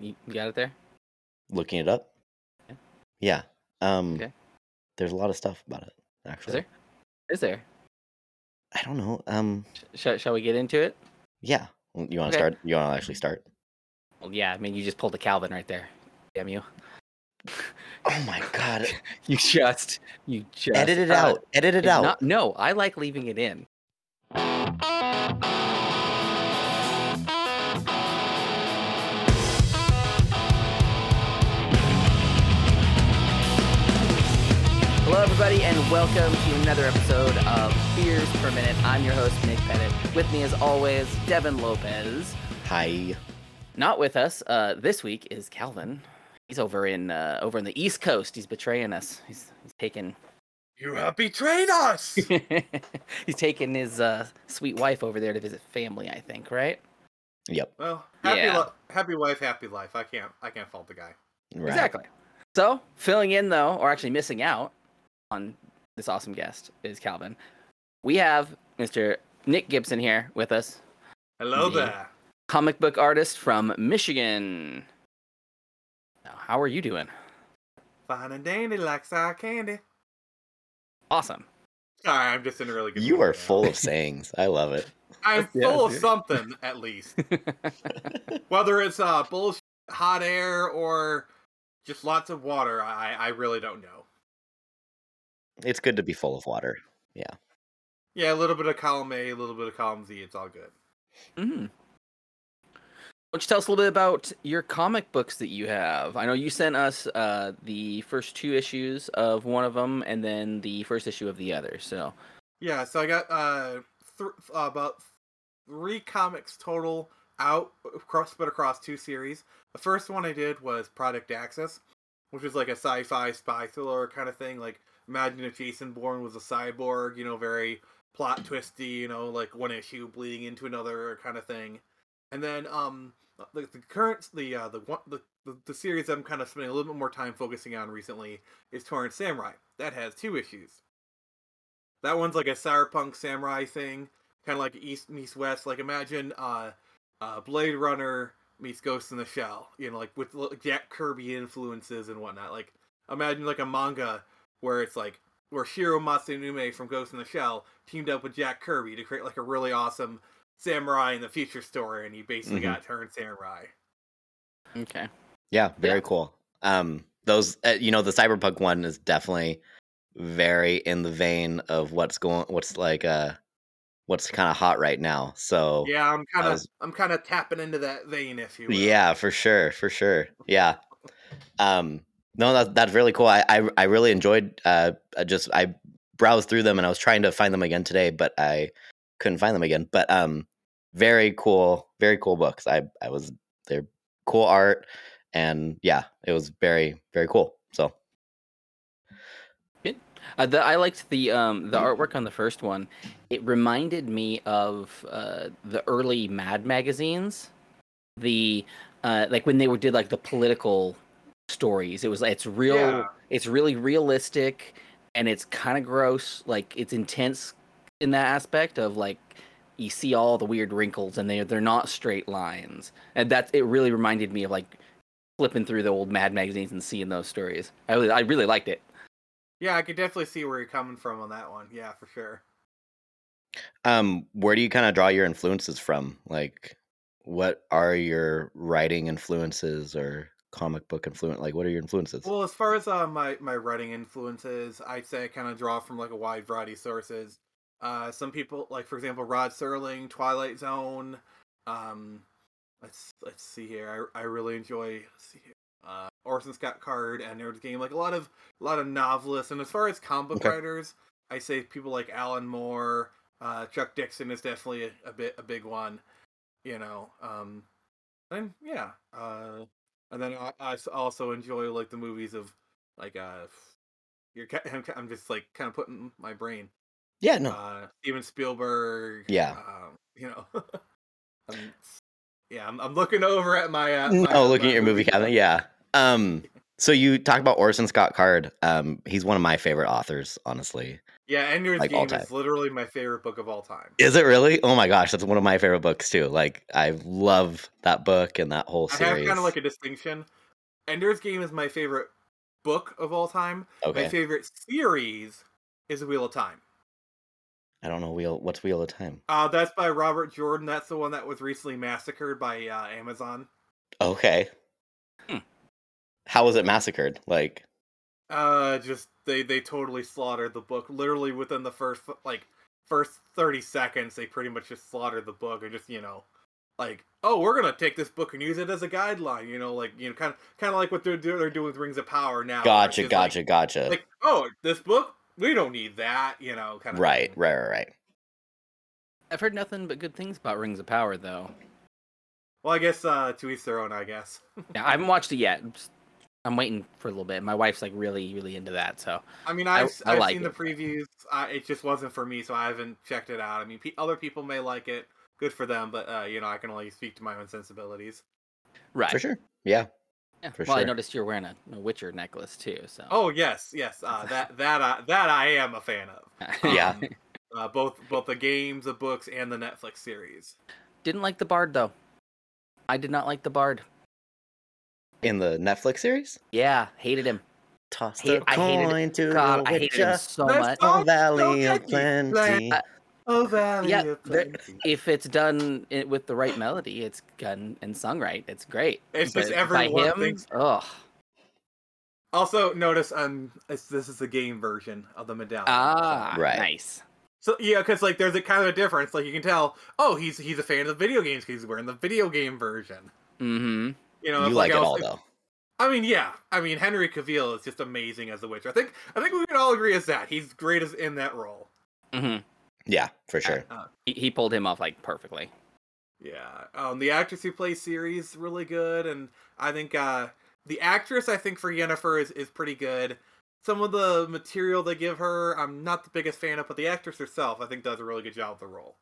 You, got it there? Looking it up. Yeah. Yeah. Um. Okay. There's a lot of stuff about it. Actually, Is there? Is there? I don't know. Um. Sh- shall shall we get into it? Yeah. You want to Okay. start? You want to actually start? Well, yeah. I mean, you just pulled a Calvin right there. Damn you! Oh my god! You just you just Edit it uh, out. Edit it out. not- no, I like leaving it in. Hello, everybody, and welcome to another episode of Beers Per Minute. I'm your host, Mick Pettit. With me, as always, Devin Lopez. Hi. Not with us uh, this week is Calvin. He's over in uh, over in the East Coast. He's betraying us. He's, he's taking You have betrayed us. he's taking his uh, sweet wife over there to visit family. I think, right? Yep. well, happy, Yeah. li- happy wife, happy life. I can't, I can't fault the guy. Right. Exactly. So filling in though, or actually missing out on this awesome guest is Calvin. We have Mr. Nick Gibson here with us, Hello Me. there. comic book artist from Michigan. Now, how are you doing? Fine and dandy like sour candy. Awesome. Sorry, I'm just in a really good. Mood. You are now. full of sayings. I love it. I'm Yeah, full of something at least. Whether it's uh bullshit, hot air, or just lots of water, I, I really don't know. It's good to be full of water. Yeah, Yeah, a little bit of column A, a little bit of column Z. It's all good. Mm-hmm. Why don't you tell us a little bit about your comic books that you have? I know you sent us uh, the first two issues of one of them, and then the first issue of the other. So, Yeah, so I got uh, th- uh about three comics total out across but across two series. The first one I did was Product Access, which was like a sci-fi spy thriller kind of thing. Like imagine if Jason Bourne was a cyborg, you know, very plot twisty, you know, like one issue bleeding into another kind of thing. And then um the, the current the uh the one the, the series I'm kind of spending a little bit more time focusing on recently is Torrent Samurai. That has two issues. That one's like a cyberpunk samurai thing, kind of like East meets West. Like imagine uh, uh, Blade Runner meets Ghost in the Shell. You know, like with l- Jack Kirby influences and whatnot. Like imagine like a manga where it's like where Shirow Masamune from Ghost in the Shell teamed up with Jack Kirby to create like a really awesome samurai in the future story, and he basically Mhm. got turned samurai. okay. Yeah, very Yeah. cool. Um, those, uh, you know, the cyberpunk one is definitely very in the vein of what's going, what's like, uh, what's kind of hot right now. So Yeah, I'm kind of was- I'm kind of tapping into that vein, if you will. yeah, for sure, for sure. Yeah. Um, no, that's that's really cool. I I, I really enjoyed. Uh, I just I browsed through them and I was trying to find them again today, but I couldn't find them again. But um, very cool, very cool books. I I was they're cool art, and yeah, it was very very cool. So Uh, the, I liked the um, the artwork on the first one. It reminded me of uh, the early Mad magazines, the uh, like when they were did like the political stories. It was it's real. Yeah. It's really realistic, and it's kind of gross. Like it's intense in that aspect of like you see all the weird wrinkles, and they they're not straight lines. And that's it really reminded me of like flipping through the old Mad magazines and seeing those stories. I really, I really liked it. Yeah, I could definitely see where you're coming from on that one. Yeah, for sure. um, where do you kind of draw your influences from? Like, what are your writing influences or comic book influence? Like, what are your influences? Well, as far as uh, my my writing influences, I'd say I kind of draw from like a wide variety of sources. Uh, some people, like for example, Rod Serling, Twilight Zone. Um, let's let's see here. I I really enjoy see here. Uh, Orson Scott Card and Ender's Game, like a lot of a lot of novelists. And as far as comic book Okay. writers, I say people like Alan Moore, uh, Chuck Dixon is definitely a, a bit a big one. You know, um, and yeah, uh, and then I also enjoy like the movies of like uh, you're I'm, I'm just like kind of putting my brain. yeah, no, Uh, Steven Spielberg. Yeah. Um, you know. I'm, yeah, I'm, I'm looking over at my. Uh, my oh, looking my at your movie cabinet, yeah. Um, so you talk about Orson Scott Card. Um, he's one of my favorite authors, honestly. Yeah, Ender's Like, all Game time. is literally my favorite book of all time. Is it really? Oh my gosh, that's one of my favorite books too. Like I love that book and that whole I series. have kind of like a distinction. Ender's Game is my favorite book of all time. Okay. My favorite series is Wheel of Time. I don't know wheel. What's Wheel of Time? Uh, that's by Robert Jordan. That's the one that was recently massacred by uh, Amazon. Okay. Hmm. How was it massacred? Like Uh, just they they totally slaughtered the book. Literally within the first like first thirty seconds, they pretty much just slaughtered the book and just you know, like oh we're gonna take this book and use it as a guideline. You know, like you know, kind of kind of like what they're doing. They're doing with Rings of Power now. gotcha, gotcha, Like, gotcha. like oh this book we don't need that. You know, kind of right, right, right, right. I've heard nothing but good things about Rings of Power, though. Well, I guess uh, to each their own. I guess. Yeah, I haven't watched it yet. I'm waiting for a little bit. My wife's like really, really into that. So I mean, I- I've, I I've like seen the previews. I, it just wasn't for me, so I haven't checked it out. I mean, pe- other people may like it. Good for them, but uh, you know, I can only speak to my own sensibilities. right, For sure. Yeah. Yeah. for well, I noticed you're wearing a, a Witcher necklace too. So Oh yes, yes, uh, that that I, that I am a fan of. Yeah. Um, uh, both both the games, the books, and the Netflix series. Didn't like the Bard though. I did not like the Bard. In the Netflix series? Yeah, hated him. Toss Hate- the I hated it. coin to God, the I hated him so Let's much. Oh, Valley Don't of Plenty. Uh, Oh valley Yeah, of there- plenty. If it's done with the right melody, it's done and sung right. It's great. It's just But everyone by him, thinks- Ugh. Also, notice um, it's, this is the game version of the medallion. Ah, Right. nice. So yeah, because like there's a kind of a difference. Like you can tell, oh, he's he's a fan of the video games because he's wearing the video game version. Mm-hmm. You know, you it's like it I was- all though. I mean, yeah. I mean, Henry Cavill is just amazing as the Witcher. I think I think we can all agree as that he's great as in that role. Mm-hmm. Yeah, for sure. Uh, He, he pulled him off like perfectly. yeah. Um, the actress who plays Ciri really good, and I think uh, the actress I think for Yennefer is is pretty good. Some of the material they give her, I'm not the biggest fan of, but the actress herself, I think, does a really good job with the role.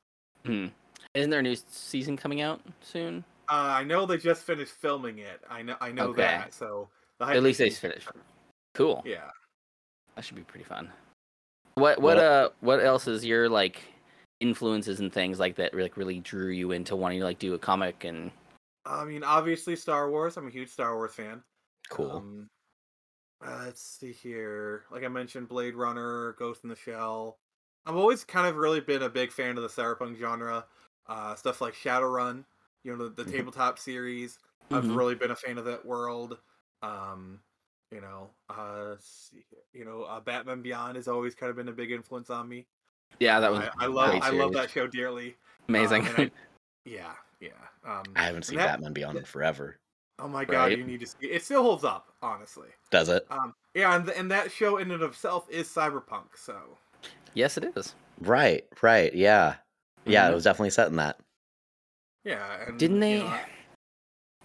Hmm. Isn't there a new season coming out soon? Uh, I know they just finished filming it. I know, I know Okay. that. So the hype At least they finished. Cool. Yeah. That should be pretty fun. What what What- uh what else is your like influences and things like that like really drew you into wanting to like do a comic and I mean, obviously Star Wars. I'm a huge Star Wars fan. Cool. Um, uh, let's see here. Like I mentioned, Blade Runner, Ghost in the Shell. I've always kind of really been a big fan of the cyberpunk genre. Uh, stuff like Shadowrun, you know, the, the Mhm. tabletop series. I've Mhm. really been a fan of that world. Um, you know, uh, let's see here. you know, uh, Batman Beyond has always kind of been a big influence on me. yeah that was I, I love, I love that show dearly. amazing. And I- yeah, yeah. Um, I haven't seen that- Batman Beyond in forever. Oh my god, Right? you need to see. It still holds up, honestly. Does it? Um, yeah, and, and that show in and of itself is cyberpunk. So yes, it is. Right, right. Yeah. Yeah, Mhm. it was definitely set in that. Yeah, and, Didn't you they? know,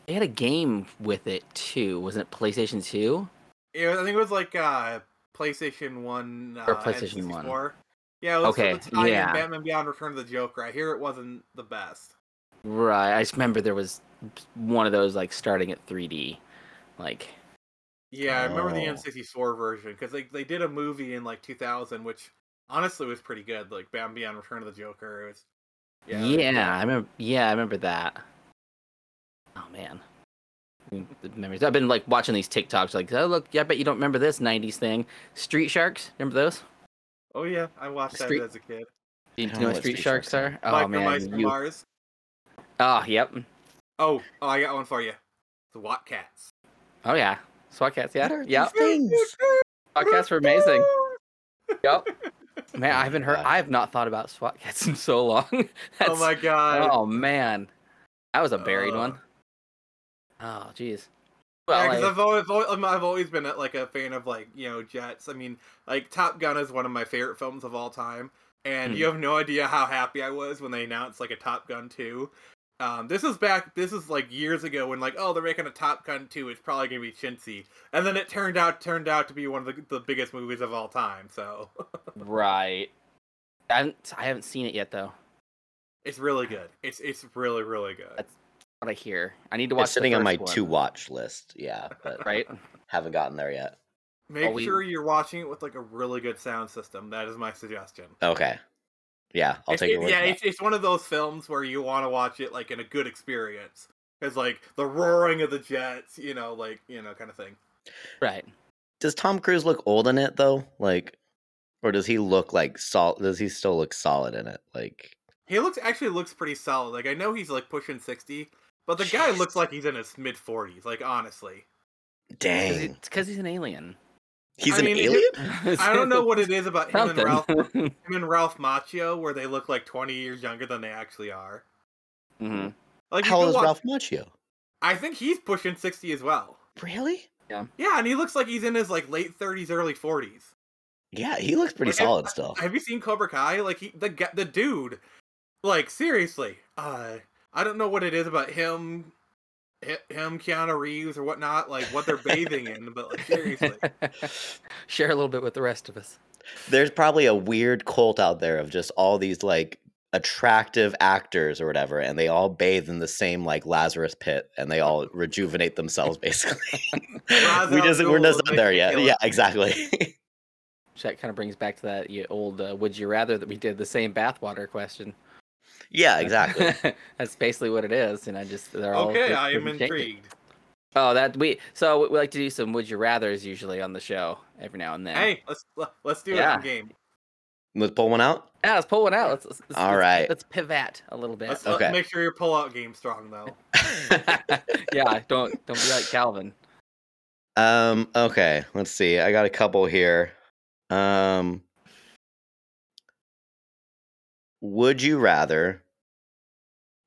They had a game with it too. Wasn't it PlayStation Two? yeah, I think it was like uh, PlayStation One uh, Or PlayStation 1. Yeah, it was Okay, the yeah. Batman Beyond: Return of the Joker. I hear it wasn't the best. Right. I just remember there was one of those like starting at 3D, like Yeah, I remember the Oh. N64 version because they they did a movie in like 2000, which honestly was pretty good. Like Batman Beyond: Return of the Joker. It was, yeah. yeah, I remember. Yeah, I remember that. Oh man. The Memories. I've been like watching these TikToks, like, oh look, yeah, I bet you don't remember this '90s thing. Street Sharks, remember those? Oh yeah, I watched that as a kid. Do you know know what what Street Street Sharks Sharks are? Oh Micro man, Mice from you. Mars. Oh, yep. Oh, oh, I got one for you. The SWAT Cats. Oh yeah, SWAT cats. Yeah, What are yep. these things? SWAT cats were amazing. Yep. Man, I haven't heard. I have not thought about SWAT cats in so long. Oh my god. Oh man, that was a buried Uh, one. Oh jeez. Yeah, Well, because I- I've always, I'm- I've always been like a fan of like you know jets. I mean, like Top Gun is one of my favorite films of all time, and Hmm. you have no idea how happy I was when they announced like a Top Gun two. Um, this is back. This is like years ago when like oh they're making a Top Gun two. It's probably gonna be chintzy, and then it turned out turned out to be one of the, the biggest movies of all time. So right. I haven't, I haven't seen it yet though. it's really good. It's it's really really good. That's what I hear. I need to watch. It's sitting the on my first one, to watch list. Yeah, but Right. haven't gotten there yet. make we- sure you're watching it with like a really good sound system. That is my suggestion. Okay. Yeah, I'll take it- your word yeah, it's, it's one of those films where you want to watch it like in a good experience. Because like the roaring of the jets, you know, like you know, kind of thing. Right. Does Tom Cruise look old in it though? Like, or does he look like sol? Does he still look solid in it? Like, He looks actually looks pretty solid. Like I know he's like pushing sixty, but the guy looks like he's in his mid forties. Like honestly, dang, It's because he's an alien. He's I an mean, it- alien. I don't know what it is about him and Ralph, him and Ralph Macchio, where they look like twenty years younger than they actually are. hmm Like How old is watch- Ralph Macchio? I think he's pushing sixty as well. Really? Yeah, Yeah, and he looks like he's in his like late thirties, early forties. Yeah, he looks pretty Like, have- solid still. Have you seen Cobra Kai? Like he, the the dude, like seriously, uh, I don't know what it is about him, hi- him, Keanu Reeves or whatnot, like what they're bathing in, but like seriously, Share a little bit with the rest of us. There's probably a weird cult out there of just all these like attractive actors or whatever, and they all bathe in the same like Lazarus pit, and they all rejuvenate themselves basically. we just we're just not there yet. Yeah, exactly. So that kind of brings back to that old uh, "Would you rather" that we did the same bathwater question. Yeah, exactly. That's basically what it is, and I just they're all okay, I am they're changing. intrigued. Oh, that we so we like to do some "Would you rather's" usually on the show every now and then. Hey, let's let- let's do Yeah. it game. Let's pull one out. yeah, let's pull one out. Let's, let's, let's All let's- right. let's pivot a little bit. Let's Okay. let, make sure your pull-out game's strong though. yeah, don't don't be like Calvin. Um. Okay. Let's see. I got a couple here. Um. Would you rather?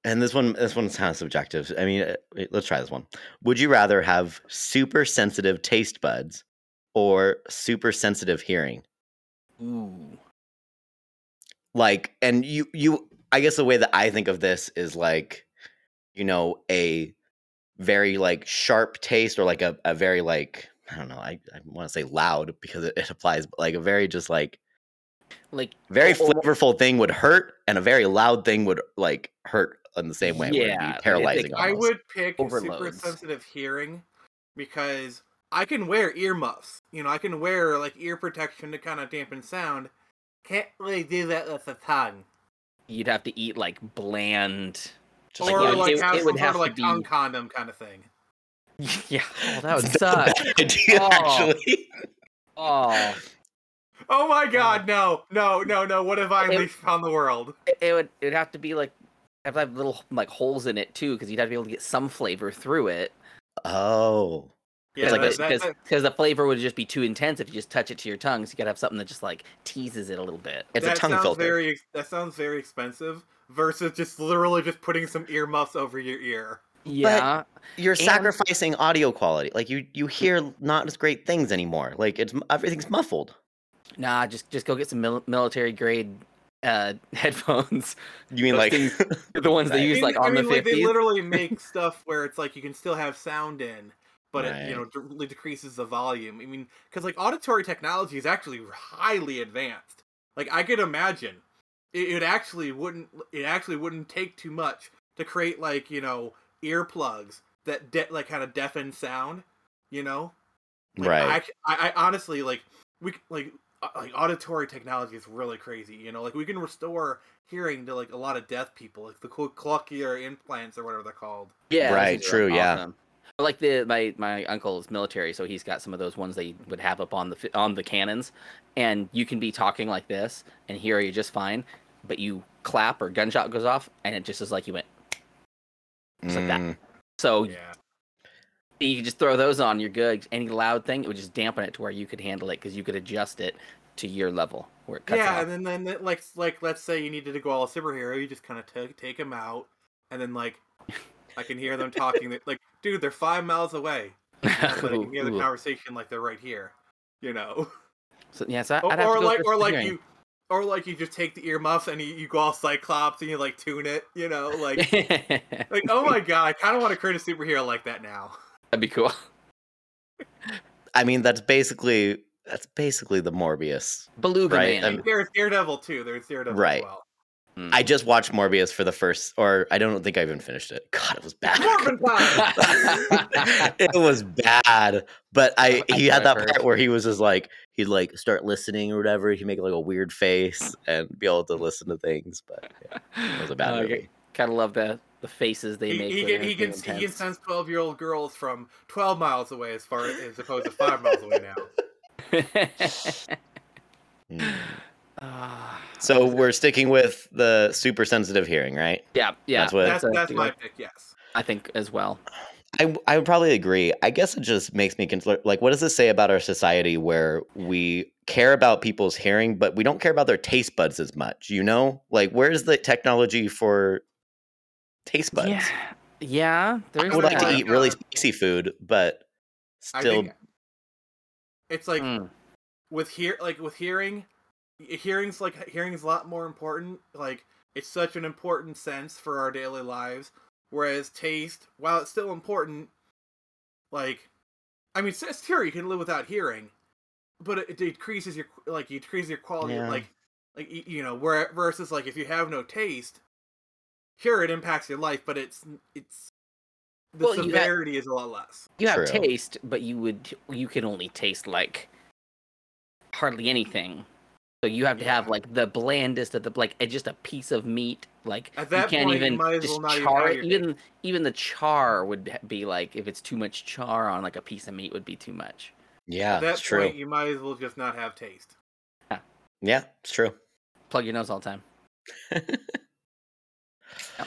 And this one, this one's kind of subjective. I mean, uh, let's try this one. Would you rather have super sensitive taste buds or super sensitive hearing? Ooh. Like, and you, you. I guess the way that I think of this is like, you know, a very like sharp taste or like a, a very like I don't know. I, I want to say loud because it, it applies, but like a very just like Like very Or- or- flavorful thing would hurt, and a very loud thing would like hurt in the same way. where it'd Yeah, be like, I paralyzing. think I would pick super sensitive hearing because I can wear earmuffs. You know, I can wear like ear protection to kind of dampen sound. Can't really do that with the tongue. you'd have to eat like bland. Just or yeah, like it- have it some would sort have of to like be- tongue condom kind of thing. yeah, oh, that would That's a suck. idea, Oh. actually. Oh, Oh my god, no, no, no, no! What have I It- unleashed upon the world? it, it would it'd have to be like have to have little like holes in it too, because you'd have to be able to get some flavor through it. Oh, Yeah, like because that- that- because the flavor would just be too intense if you just touch it to your tongue. So you gotta have something that just like teases it a little bit. it's that a tongue sounds filter. very that sounds very expensive versus just literally just putting some earmuffs over your ear. Yeah, You're and- sacrificing audio quality. Like you, you hear not as great things anymore. Like it's everything's muffled. Nah, just just go get some mil- military grade uh, headphones. You mean Those like things- The ones they use I mean, like I on mean, the like they literally make stuff where it's like you can still have sound in, but it you Right. know really decreases the volume. I mean, because like auditory technology is actually highly advanced. Like I could imagine, it, it actually wouldn't it actually wouldn't take too much to create like you know earplugs that de- like kind of deafen sound. You know, like, right? I, I, I honestly like we like like auditory technology is really crazy. You know, like we can restore hearing to like a lot of deaf people, like the cool cochlear implants or whatever they're called. Yeah, those Right, things are true, yeah. Like the my my uncle is military, so he's got some of those ones they would have up on the on the cannons, and you can be talking like this and hear you just fine, but you clap or gunshot goes off, and it just is like you went. Just like that. Mm, So Yeah, you can just throw those on, you're good. Any loud thing, it would just dampen it to where you could handle it because you could adjust it to your level where it cuts out. yeah, off. and then then like like let's say you needed to go all superhero, you just kind of take take them out, and then like I can hear them talking. like, dude, they're five miles away, but I can hear the conversation like they're right here. You know. So, yeah, so or, I'd have to or like or like hearing. you or like you just take the earmuffs and you, you go all cyclops and you like tune it you know like like oh my god i kind of want to create a superhero like that now That'd be cool. I mean, that's basically that's basically the Morbius. Beluga Right, Man. there's daredevil too there's daredevil Right. as well Mm. I just watched Morbius for the first, or I don't think I even finished it. God, it was bad. It was bad, but I I he had that part where he was just like he'd like start listening or whatever. He'd make like a weird face and be able to listen to things. But yeah, it was a bad Uh, movie. Kind of love the the faces they he, make. he can, he, can, being he can sense 12 year old girls from 12 miles away as far as opposed to 5 miles away now. Mm. Ah, So we're sticking with the super sensitive hearing, right? yeah, yeah. That's what- That's, a that's my pick, yes. I think as well. I I would probably agree. I guess it just makes me consider like what does this say about our society where we care about people's hearing but we don't care about their taste buds as much, you know? Like where's the technology for taste buds? Yeah, yeah. I There's would like to eat really spicy food, but I still think it's like Mm. with hear like with hearing hearing's like hearing's a lot more important like it's such an important sense for our daily lives whereas taste while it's still important like i mean it's sure you can live without hearing but it, it decreases your like you decrease your quality Yeah. like like you know where versus like if you have no taste sure it impacts your life but it's it's the Well, you ha- severity is a lot less You have True. taste, but you would you can only taste like hardly anything. So you have to have like the blandest of the like uh, just a piece of meat. Like At that you can't point, you even might as just well not even char have Even even the char would be- be like if it's too much char on like a piece of meat would be too much. yeah, At that it's true. you might as well just not have taste Yeah, Yeah, it's true. Plug your nose all the time. All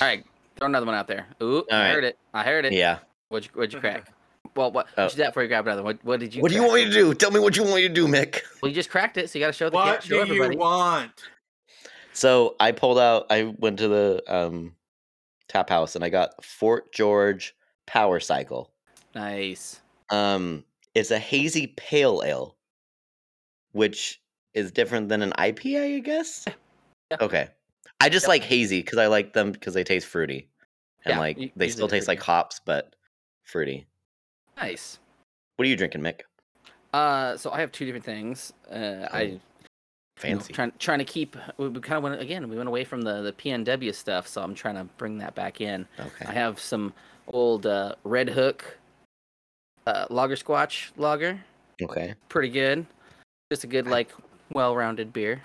right, throw another one out there. Ooh, I right. heard it. I heard it. yeah. What'd you What'd you crack? Well, what? Oh. What you do that before you grab another? What What did you? What do you want me to do? Tell me what you want me to do, Mick. Well, you just cracked it, so you got to show the what show do everybody. you want So I pulled out. I went to the um, tap house and I got Fort George Power Cycle. Nice. Um, it's a hazy pale ale, which is different than an IPA, I guess. Yeah. Okay, I just Yep. like hazy because I like them because they taste fruity, and Yeah, like they still taste like hops, but fruity. Nice. What are you drinking, Mick? Uh, so I have two different things. Uh, I Oh, you know, Fancy. trying trying to keep. We, we kind of went again. We went away from the the PNW stuff, so I'm trying to bring that back in. okay. I have some old uh, Red Hook uh, Lager Squatch lager. Okay. Pretty good. Just a good like well-rounded beer.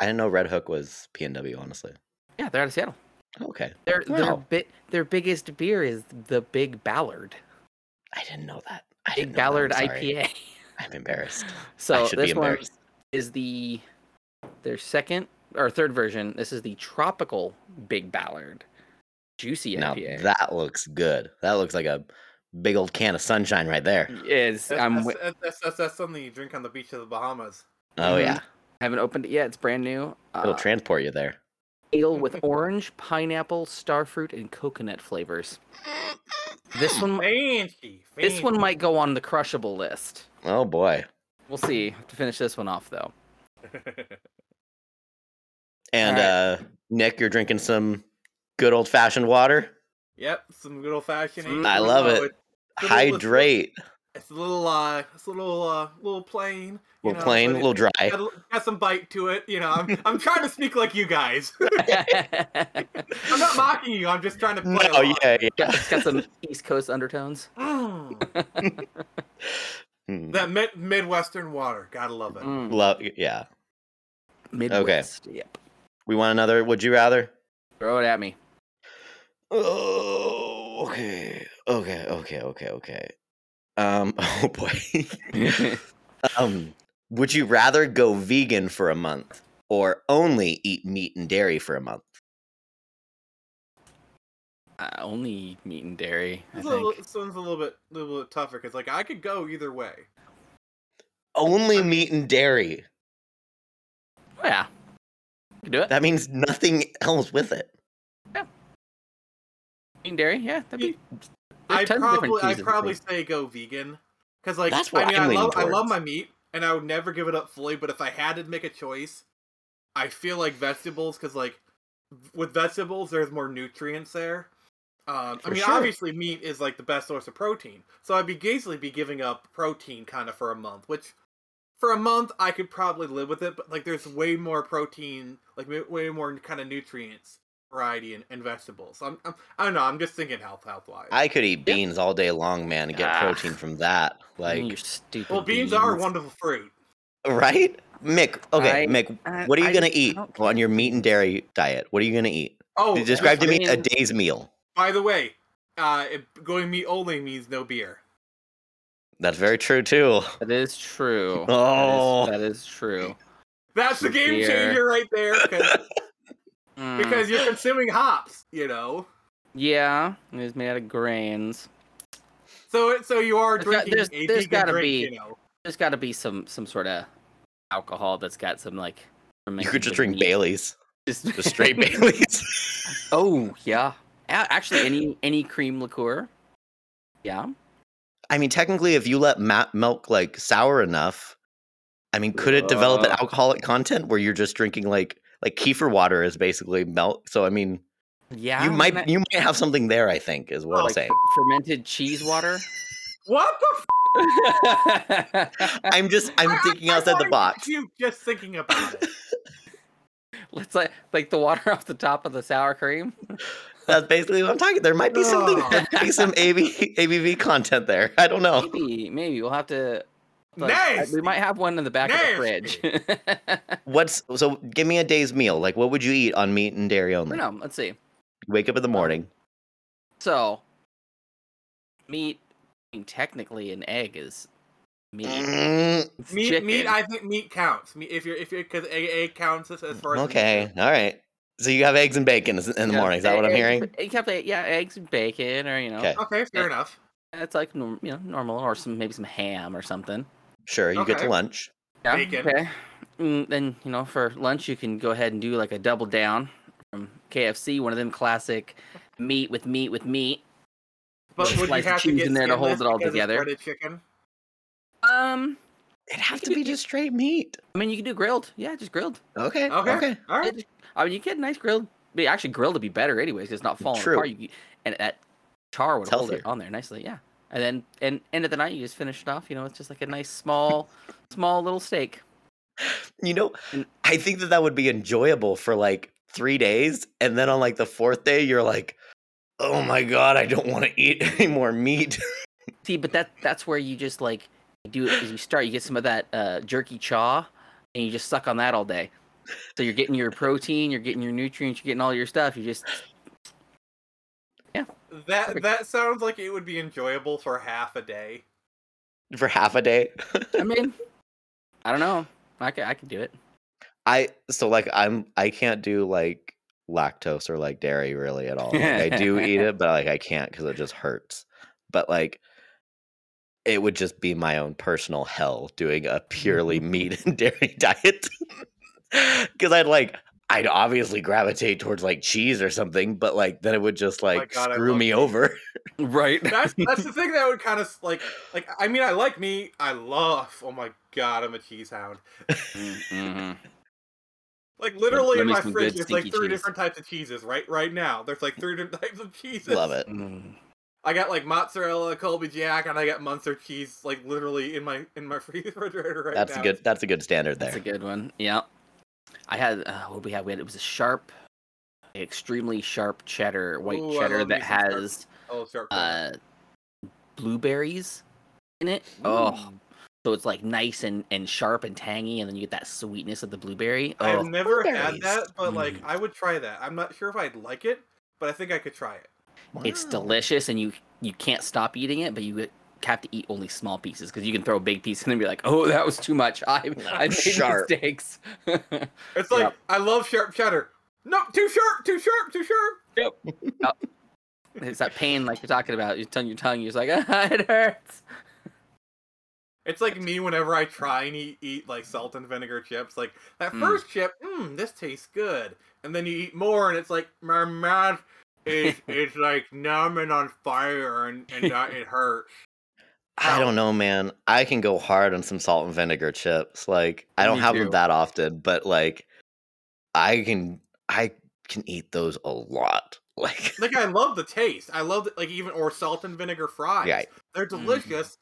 I didn't know Red Hook was PNW. Honestly. Yeah, they're out of Seattle. Okay. Their their Wow. bit their biggest beer is the Big Ballard. I didn't know that. I Big didn't know that, Ballard I'm. IPA. I'm embarrassed. So I this be one is the their second or third version. This is the tropical Big Ballard, juicy Now IPA. that looks good. That looks like a big old can of sunshine right there. is That's, I'm that's, that's, that's, that's, that's something you drink on the beach of the Bahamas. Oh Mhm. yeah, haven't opened it yet. It's brand new. it'll Uh, transport you there. ale with orange, pineapple, starfruit, and coconut flavors. This one, Fancy. this one might go on the crushable list. Oh boy. We'll see. Have to finish this one off though. And Alright. uh Nick, you're drinking some good old fashioned water. yep, some good old fashioned. I love it. It's little- Hydrate. It's a little, uh, it's a little, uh, little plain. A little know, plain, a little dry. Got, got some bite to it. You know, I'm, I'm trying to speak like you guys. I'm not mocking you. I'm just trying to play. No, along. yeah, yeah. Got- it's got some East Coast undertones. Mm, Hmm. that mid- Midwestern water. Gotta love it. Mm, Love, yeah. Midwest. Yep. We want another. Would you rather? Throw it at me. Oh, okay, okay, okay, okay, okay. Um, oh boy. um, would you rather go vegan for a month or only eat meat and dairy for a month? I only eat meat and dairy. I This, little, this one's a little bit, little bit tougher because, like, I could go either way. Only meat and dairy. Oh, yeah. You can do it. That means nothing else with it. Yeah, meat and dairy. Yeah. That'd be. I there's tons of different probably, I probably say go vegan because, like, That's what I mean, I'm I love, I love my meat, and I would never give it up fully. But if I had to make a choice, I feel like vegetables because, like, with vegetables, there's more nutrients there. Um, I mean, sure. obviously, meat is like the best source of protein, so I'd be basically be giving up protein kind of for a month, which for a month I could probably live with it, but like there's way more protein, like way more kind of nutrients variety and, and vegetables. I'm, I'm I don't know. I'm just thinking health health wise. I could eat beans all day long, man, and get Ah. protein from that. Like, you're stupid. well, beans, are a wonderful fruit. right? Mick, okay, I- Mick, I- what are you I gonna just- I eat don't on your meat and dairy diet? What are you gonna eat? Oh, Describe to me a mean- day's meal. By the way, uh, it- going meat only means no beer. That's very true too. That is true. Oh. that is, that is true. That's the The game beer. changer right there. 'cause- Mm, because you're consuming hops, you know. yeah, it's made out of grains. So so you are There's got- drinking there's- a there's vegan gotta drink, be- you know. There's got to be some some sort of alcohol that's got some like. You could just drink meat. Bailey's, Just, just straight Bailey's. oh yeah, A- actually, any any cream liqueur. Yeah. I mean, technically, if you let ma- milk like sour enough, I mean, could it develop an Uh. alcoholic content where you're just drinking like like kefir water is basically milk? So I mean, Yeah. you might and you might have something there. I think is what Oh, I'm like saying. fermented cheese water. What the? F- I'm just I'm I- thinking I- I outside the box. You just thinking about it. Let's like like the water off the top of the sour cream. That's basically what I'm talking. There might be something. Oh. There might be some AB, ABV content there. I don't know. Maybe maybe we'll have to. Like, I- we might have one in the back of the fridge. What's so? Give me a day's meal. Like, what would you eat on meat and dairy only? no, let's see. Wake up in the morning. So, meat. I mean, technically, an egg is meat. Mm, meat, chicken. meat. I think meat counts. Meat, if you're if you're because egg, egg counts as, as far as okay, goes. all right. So you have eggs and bacon in the Yeah, morning. Is that what I'm hearing? You have to, yeah, eggs and bacon, or you know, Okay. Okay, fair enough. it's like you know normal, or some maybe some ham or something. Sure. You get to lunch. Yeah, Bacon. Okay. Mm, then you know for lunch you can go ahead and do like a double down from KFC, one of them classic meat with meat with meat. But With would you slice of have to cheese get in there to hold skinless it all because it's together. breaded chicken. Um, It'd have to be do- just straight meat. I mean you can do grilled. Yeah, just grilled. Okay. Okay. Okay. All Yeah, just- I mean you get nice grilled. But actually grilled would be better anyways. 'cause It's not falling True. apart. You, and that char would It's hold it healthier. on there nicely. Yeah. And then and end of the night you just finish it off. You know, it's just like a nice small, small little steak. You know, And- I think that that would be enjoyable for like three days, and then on like the fourth day, you're like, "Oh my god, I don't want to eat any more meat." See, but that that's where you just like do it as you start. You get some of that uh, jerky chaw, and you just suck on that all day. So you're getting your protein, you're getting your nutrients, you're getting all your stuff. You just That Perfect. that sounds like it would be enjoyable for half a day. for half a day. I mean, I don't know. I can I can do it. I so like I'm I can't do like lactose or like dairy really at all. Like, I do eat it, but like I can't because it just hurts. But like it would just be my own personal hell doing a purely meat and dairy diet. Because I'd like I'd obviously gravitate towards like cheese or something, but like then it would just like God, I screw love me cheese. over. Right. That's that's the thing that would kind of like like I mean I like me I love. Oh my god, I'm a cheese hound. hmm Like literally in my fridge, there's like three cheese. different types of cheeses. Right, right now, there's like three different types of cheeses. Love it. I got like mozzarella, Colby Jack, and I got Munster cheese. Like literally in my in my refrigerator right That's now. a good that's a good standard there. That's a good one. Yeah. I had uh, what did we have? We had it was a sharp, extremely sharp cheddar, white Ooh, cheddar that some sharp has Oh, sharp. uh blueberries in it. Oh, so it's like nice and and sharp and tangy, and then you get that sweetness of the blueberry. I've Oh, never had that, but like Mm. I would try that. I'm not sure if I'd like it, but I think I could try it. it's delicious, and you you can't stop eating it, but you have to eat only small pieces because you can throw a big piece and then be like, oh, that was too much. I I made Sharp. mistakes. It's like Yep. I love sharp cheddar. No, too sharp, too sharp, too sharp. Yep. It's that pain like you're talking about. You're telling your tongue. You're just like, ah, it hurts. It's like me whenever I try and eat, eat like salt and vinegar chips. Like that Mm. first chip, mmm, this tastes good, and then you eat more, and it's like my mouth is it's like numb and on fire, and and uh, it hurts. I don't know, man. I can go hard on some salt and vinegar chips. Like I don't Me have too. them that often, but like I can I can eat those a lot. Like Like I love the taste. I love it, like even or salt and vinegar fries. Right. They're Mhm. delicious,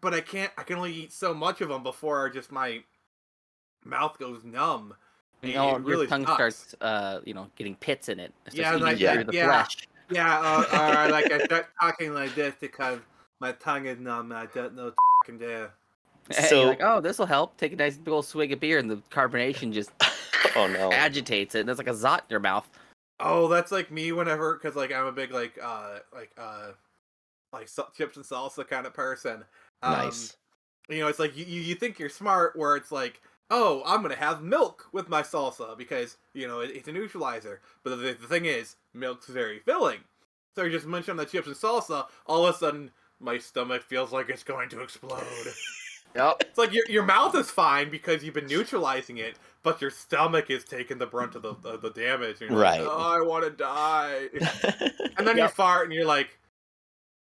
but I can't. I can only eat so much of them before just my mouth goes numb. You know, it really your tongue sucks. starts, uh, you know, getting pits in it. It Yeah, like Yeah. the yeah. flesh. Yeah, uh, or like I start talking like this because my tongue is numb. I don't know what to fucking do. And So- you're like, oh, this will help. Take a nice big old swig of beer, and the carbonation just oh no. agitates it. And there's like a zot in your mouth. Oh, that's like me whenever, because like I'm a big like uh like uh like sa- chips and salsa kind of person. Um, nice. You know, it's like you you you think you're smart, where it's like, oh, I'm gonna have milk with my salsa because you know it, it's a neutralizer. But the, the thing is, milk's very filling. So you just munch on the chips and salsa, all of a sudden my stomach feels like it's going to explode. Yep. It's like your your mouth is fine because you've been neutralizing it, but your stomach is taking the brunt of the the, the damage. And you're Right. Like, oh, I want to die. And then you fart, and you're like,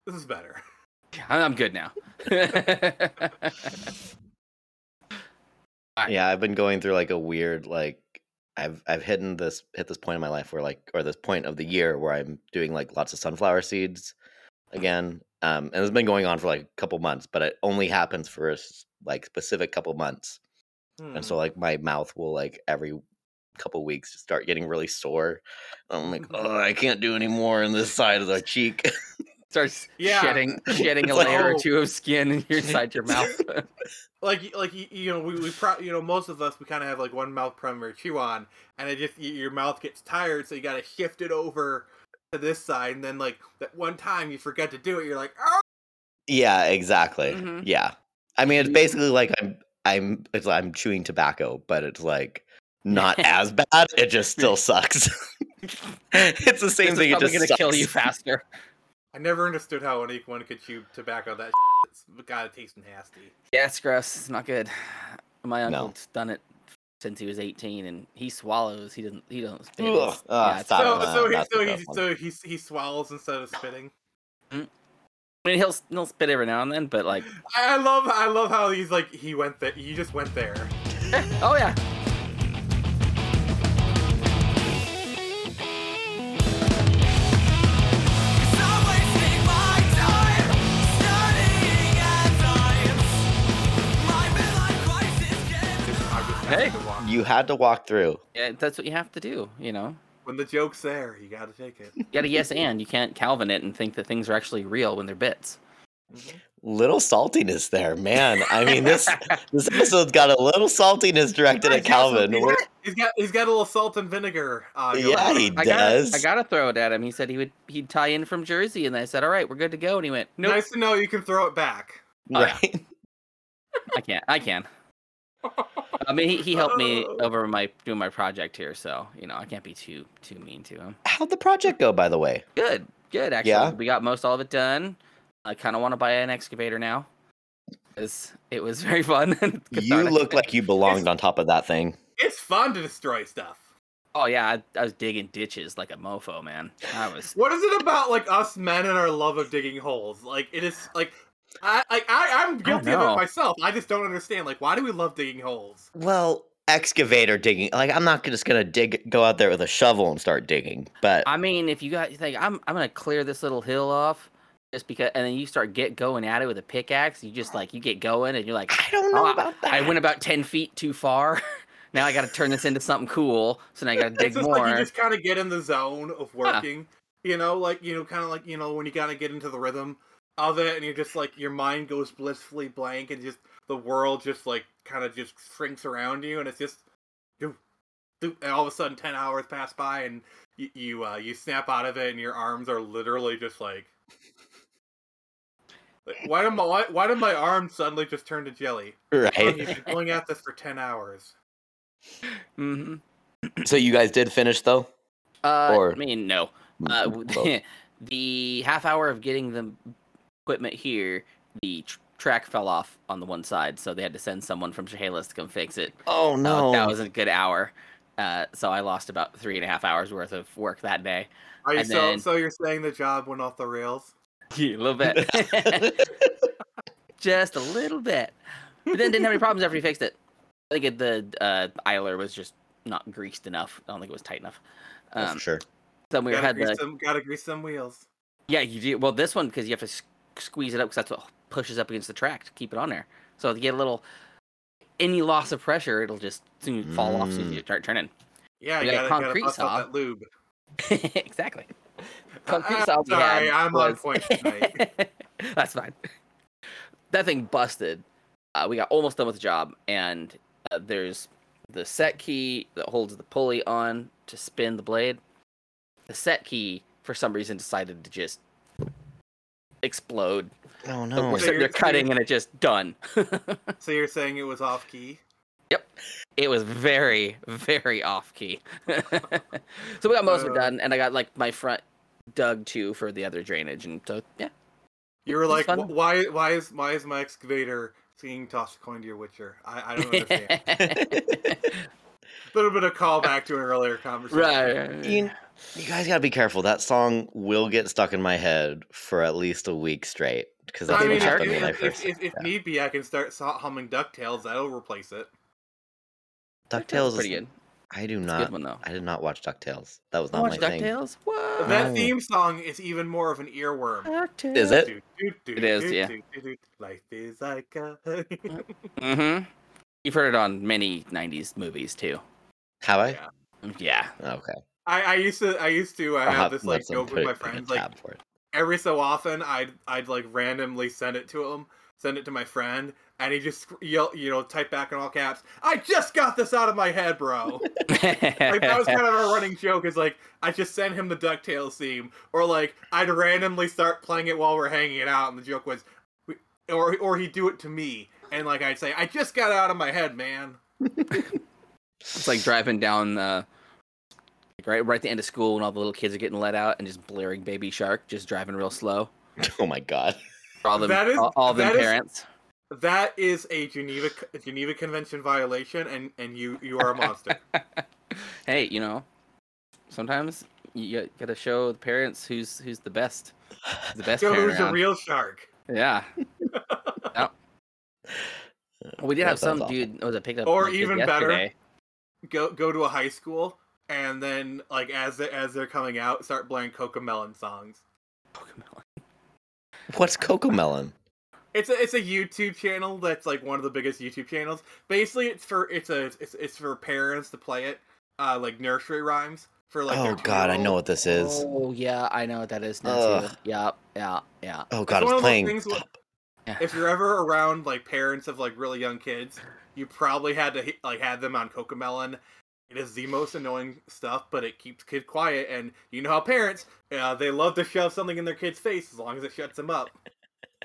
"This is better." I'm good now. yeah, I've been going through like a weird like I've I've hidden this hit this point in my life where like or this point of the year where I'm doing like lots of sunflower seeds again. Um and it's been going on for like a couple months, but it only happens for a s- like specific couple months. And so Hmm. like my mouth will like every couple weeks just start getting really sore. I'm like, oh, I can't do any more on this side of the cheek. Starts Yeah. shedding shedding a It's like, layer or oh. two of skin in your inside your mouth. like like you, you know we, we pro- you know most of us we kind of have like one mouth primary chew on and it just y- your mouth gets tired so you got to shift it over to this side and then like that one time you forget to do it you're like oh yeah, exactly. Mhm. Yeah. I mean, it's basically like I'm I'm it's like I'm chewing tobacco, but it's like not as bad. It just still sucks. it's the same This thing. It probably just gonna kill you faster. i never understood how anyone could chew tobacco that it's gotta taste nasty Yeah, it's gross. It's not good. My No. uncle's done it since he was 18, and he swallows. He doesn't. He doesn't spit. Ugh. It's- Ah, yeah, it's so it. so he so he so he he swallows instead of spitting I mean, he'll he'll spit every now and then, but like, I I love I love how he's like he went there he just went there oh yeah. You had to walk through. Yeah, that's what you have to do. You know, when the joke's there you gotta take it you got to yes and. You can't Calvin it and think that things are actually real when they're bits. Mhm. Little saltiness there, man. I mean, this this episode's got a little saltiness directed at He's got Calvin. he's We're- got- He's got he's got a little salt and vinegar. Uh, Yeah, he I does. got I gotta throw it at him. He said he would he'd tie in from Jersey, and I said, all right, we're good to go. And he went, nope, Nice to know you can throw it back. Oh, yeah. right? I can't. I can. I mean, he, he helped me Oh. over my doing my project here, so you know I can't be too too mean to him. How'd the project go, by the way? Good, good. Actually, Yeah? we got most all of it done. I kind of want to buy an excavator now, because it was very fun. You look like you belonged on top of that thing. It's fun to destroy stuff. Oh yeah, I, I was digging ditches like a mofo, man. I was. What is it about like us men and our love of digging holes? Like it is like I like I I'm guilty of know. it myself. I just don't understand. Like why do we love digging holes? Well, excavator digging. Like, I'm not just gonna dig, go out there with a shovel and start digging. But I mean, if you got you think I'm I'm gonna clear this little hill off, just because, and then you start get going at it with a pickaxe, you just like you get going, and you're like, I don't know Oh, about that. I went about ten feet too far. now I got to turn this into something cool. So now I got to dig it's just more. like you just kind of get in the zone of working. You know, like you know, kind of like you know when you kind of get into the rhythm of it, and you're just like your mind goes blissfully blank, and just the world just like kind of just shrinks around you, and it's just, do, do, and all of a sudden ten hours pass by, and you you, uh, you snap out of it, and your arms are literally just like. like, Why did my why, why did my arms suddenly just turn to jelly? Oh, right. you've been going at this for ten hours. hmm so you guys did finish though. Uh, Or- I mean, no. Uh, the half hour of getting the equipment here, the tr- track fell off on the one side, so they had to send someone from Chehalis to come fix it. oh So no. that was a good hour. Uh, so I lost about three and a half hours worth of work that day. Are you And so then- so you're saying the job went off the rails? Yeah, a little bit. just a little bit. But then didn't have any problems after he fixed it. I think it, the uh, idler was just not greased enough. I don't think it was tight enough. Um, for sure. then we gotta, had the some, gotta grease some wheels. yeah. You do well this one because you have to s- squeeze it up because that's what pushes up against the track to keep it on there. So if you get a little any loss of pressure, it'll just soon fall off as soon as Mm. you start turning. Yeah, We you got a gotta, gotta concrete bust saw. that lube. exactly. Concrete I'm saw sorry, had I'm on point tonight. That's fine. That thing busted. Uh, we got almost done with the job, and uh, there's the set key that holds the pulley on to spin the blade. The set key, for some reason, decided to just explode. Oh So no. we're So sitting there you're- cutting, and it just done. so you're saying it was off key? Yep, it was very, very off key. so we got most of it Uh. done, and I got like my front dug too for the other drainage, and so yeah. You were like, why, why is, why is my excavator singing "Toss a Coin to Your Witcher"? I, I don't understand. A little bit of callback to an earlier conversation. right. You, you guys gotta be careful. That song will get stuck in my head for at least a week straight because that's I David mean, what Shark? if, when I if, first. if, if, if yeah. need be, I can start humming Ducktales. That'll replace it. Ducktales Ducktales pretty good. I do It's a not. good one. I did not watch Ducktales. That was not watch my thing. Ducktales? What? That theme song is even more of an earworm. DuckTales. Is it? Do, do, do, It is, do, yeah. do, do, do. Life is like a. Mm-hmm. You've heard it on many '90s movies too. Have I? Yeah. Yeah. Okay. I, I used to I used to I I'll have this like joke with my friends like for it. every so often I'd I'd like randomly send it to him, send it to my friend, and he just yell you know type back in all caps. I just got this out of my head, bro. like that was kind of our running joke. Is like I just send him the Ducktales theme, or like I'd randomly start playing it while we're hanging it out, and the joke was, we- or or he'd do it to me, and like I'd say, I just got it out of my head, man. It's like driving down uh, like right right at the end of school when all the little kids are getting let out and just blaring Baby Shark, just driving real slow. Oh my god. All them, That is- all, all them that is- parents. That is a Geneva Geneva Convention violation, and and you you are a monster. hey, you know, sometimes you got- gotta show the parents who's who's the best, who's the best Joe parent who's a around. real shark. Yeah. Yep. We did That have some sounds awful. dude was it picked up Or my kid even better. Go go to a high school, and then like as they, as they're coming out, start playing Cocomelon songs. What's Cocomelon? It's a it's a YouTube channel that's like one of the biggest YouTube channels. Basically, it's for it's a it's, it's for parents to play it, uh, like nursery rhymes for like. oh god, I know what this is. Oh yeah, I know what that is now too. Ugh. Yeah, yeah, yeah. Oh god, one it's of those playing. things where- Pop. Yeah. If you're ever around like parents of like really young kids, you probably had to like had them on Cocomelon. It is the most annoying stuff, but it keeps kid quiet, and you know how parents uh, they love to shove something in their kid's face as long as it shuts them up.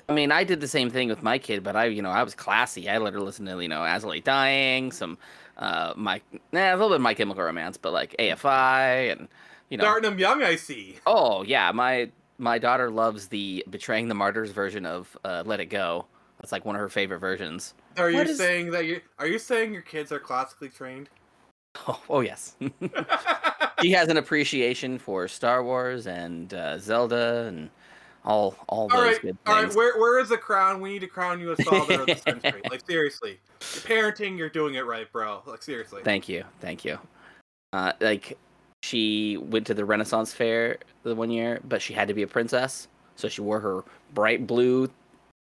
I mean, I did the same thing with my kid, but I, you know, I was classy. I let her listen to, you know, As I Lay Dying, some, uh, my, nah, a little bit of My Chemical Romance, but like AFI and, you know. Starting them young, I see. Oh yeah, my my daughter loves the Betraying the Martyrs version of uh, Let It Go. That's like one of her favorite versions. Are you What is- saying that you are you saying your kids are classically trained? Oh, oh yes. he has an appreciation for Star Wars and uh, Zelda and all all All those right, good things. all right. things. Where where is the crown? We need to crown you as father of the century. Like seriously, You're parenting, you're doing it right, bro. Like seriously. Thank you, thank you. Uh, like she went to the Renaissance Fair the one year, but she had to be a princess, so she wore her bright blue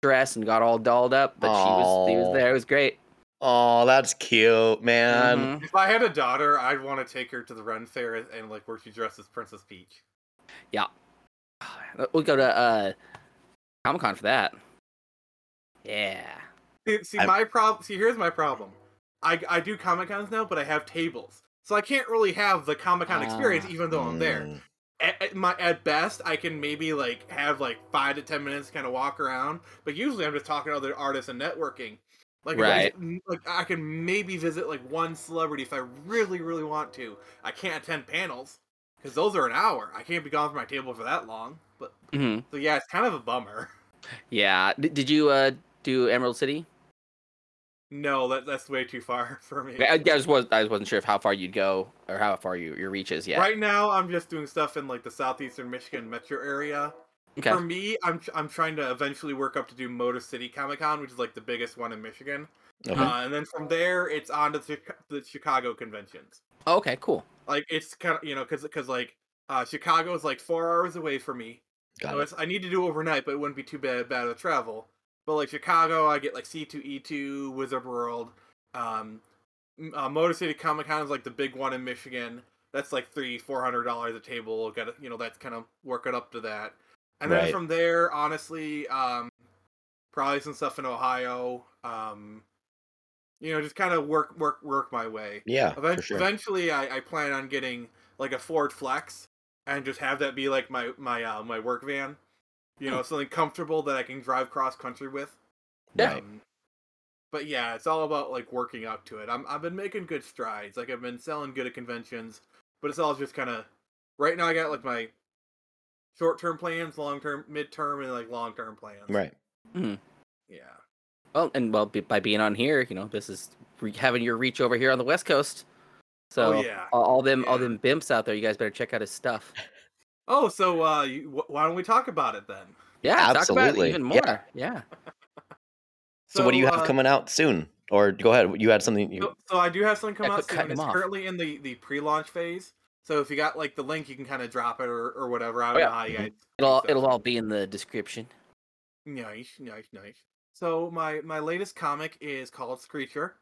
dress and got all dolled up. But she was she was there. It was great. Oh, that's cute, man. Mhm. If I had a daughter, I'd want to take her to the Ren Fair and like where she dresses Princess Peach. Yeah, we'll go to uh, Comic Con for that. Yeah. See, see my problem. See, here's my problem. I I do Comic Cons now, but I have tables, so I can't really have the Comic Con experience, Ah. even though I'm there. Mm. At, at my at best, I can maybe like have like five to ten minutes, kind of walk around. But usually, I'm just talking to other artists and networking. Like, I- like I can maybe visit like one celebrity if I really, really want to. I can't attend panels because those are an hour. I can't be gone from my table for that long. But hmm so yeah, it's kind of a bummer. Yeah. D- did you uh do Emerald City? No, that that's way too far for me. I, I just was I wasn't sure if how far you'd go or how far you, your reach is yet. Right now, I'm just doing stuff in like the southeastern Michigan metro area. Okay. For me, I'm I'm trying to eventually work up to do Motor City Comic Con, which is like the biggest one in Michigan. Okay. Uh, and then from there, it's on to the, the Chicago conventions. okay. Cool. Like it's kind of you know because because like uh, Chicago is like four hours away from me, Got So it. it's, I need to do overnight, but it wouldn't be too bad bad of travel. But like Chicago, I get like C2E2, Wizard World, um, uh, Motor City Comic Con is like the big one in Michigan. That's like three, four hundred dollars a table. Got you know that's kind of working up to that. And then from there, honestly, um, probably some stuff in Ohio. Um, you know, just kind of work, work, work my way. Yeah, for sure. Eventually, I, I plan on getting like a Ford Flex and just have that be like my my uh, my work van. You know, something comfortable that I can drive cross country with. Right. Um, but yeah, it's all about like working up to it. I'm I've been making good strides. Like I've been selling good at conventions, but it's all just kind of right now. I got like my short term plans, long term, mid term, and like long term plans. Right. Hmm. Yeah. Well, and well, by being on here, you know, this is re- having your reach over here on the West Coast. So Oh, yeah. all, all them all them bimps out there, you guys better check out his stuff. Oh, so uh, you, wh- why don't we talk about it then? Yeah, talk about Absolutely. it even Yeah. more. Yeah. So, what do you have uh, coming out soon? Or go ahead. You had something. You, So, so I do have something coming Yeah, out quit soon. It's him off. currently in the, the pre-launch phase. So if you got like the link, you can kind of drop it or, or whatever. I don't Oh, yeah. know how you guys. It'll all, it'll all be in the description. Nice, nice, nice. So my my latest comic is called Screecher.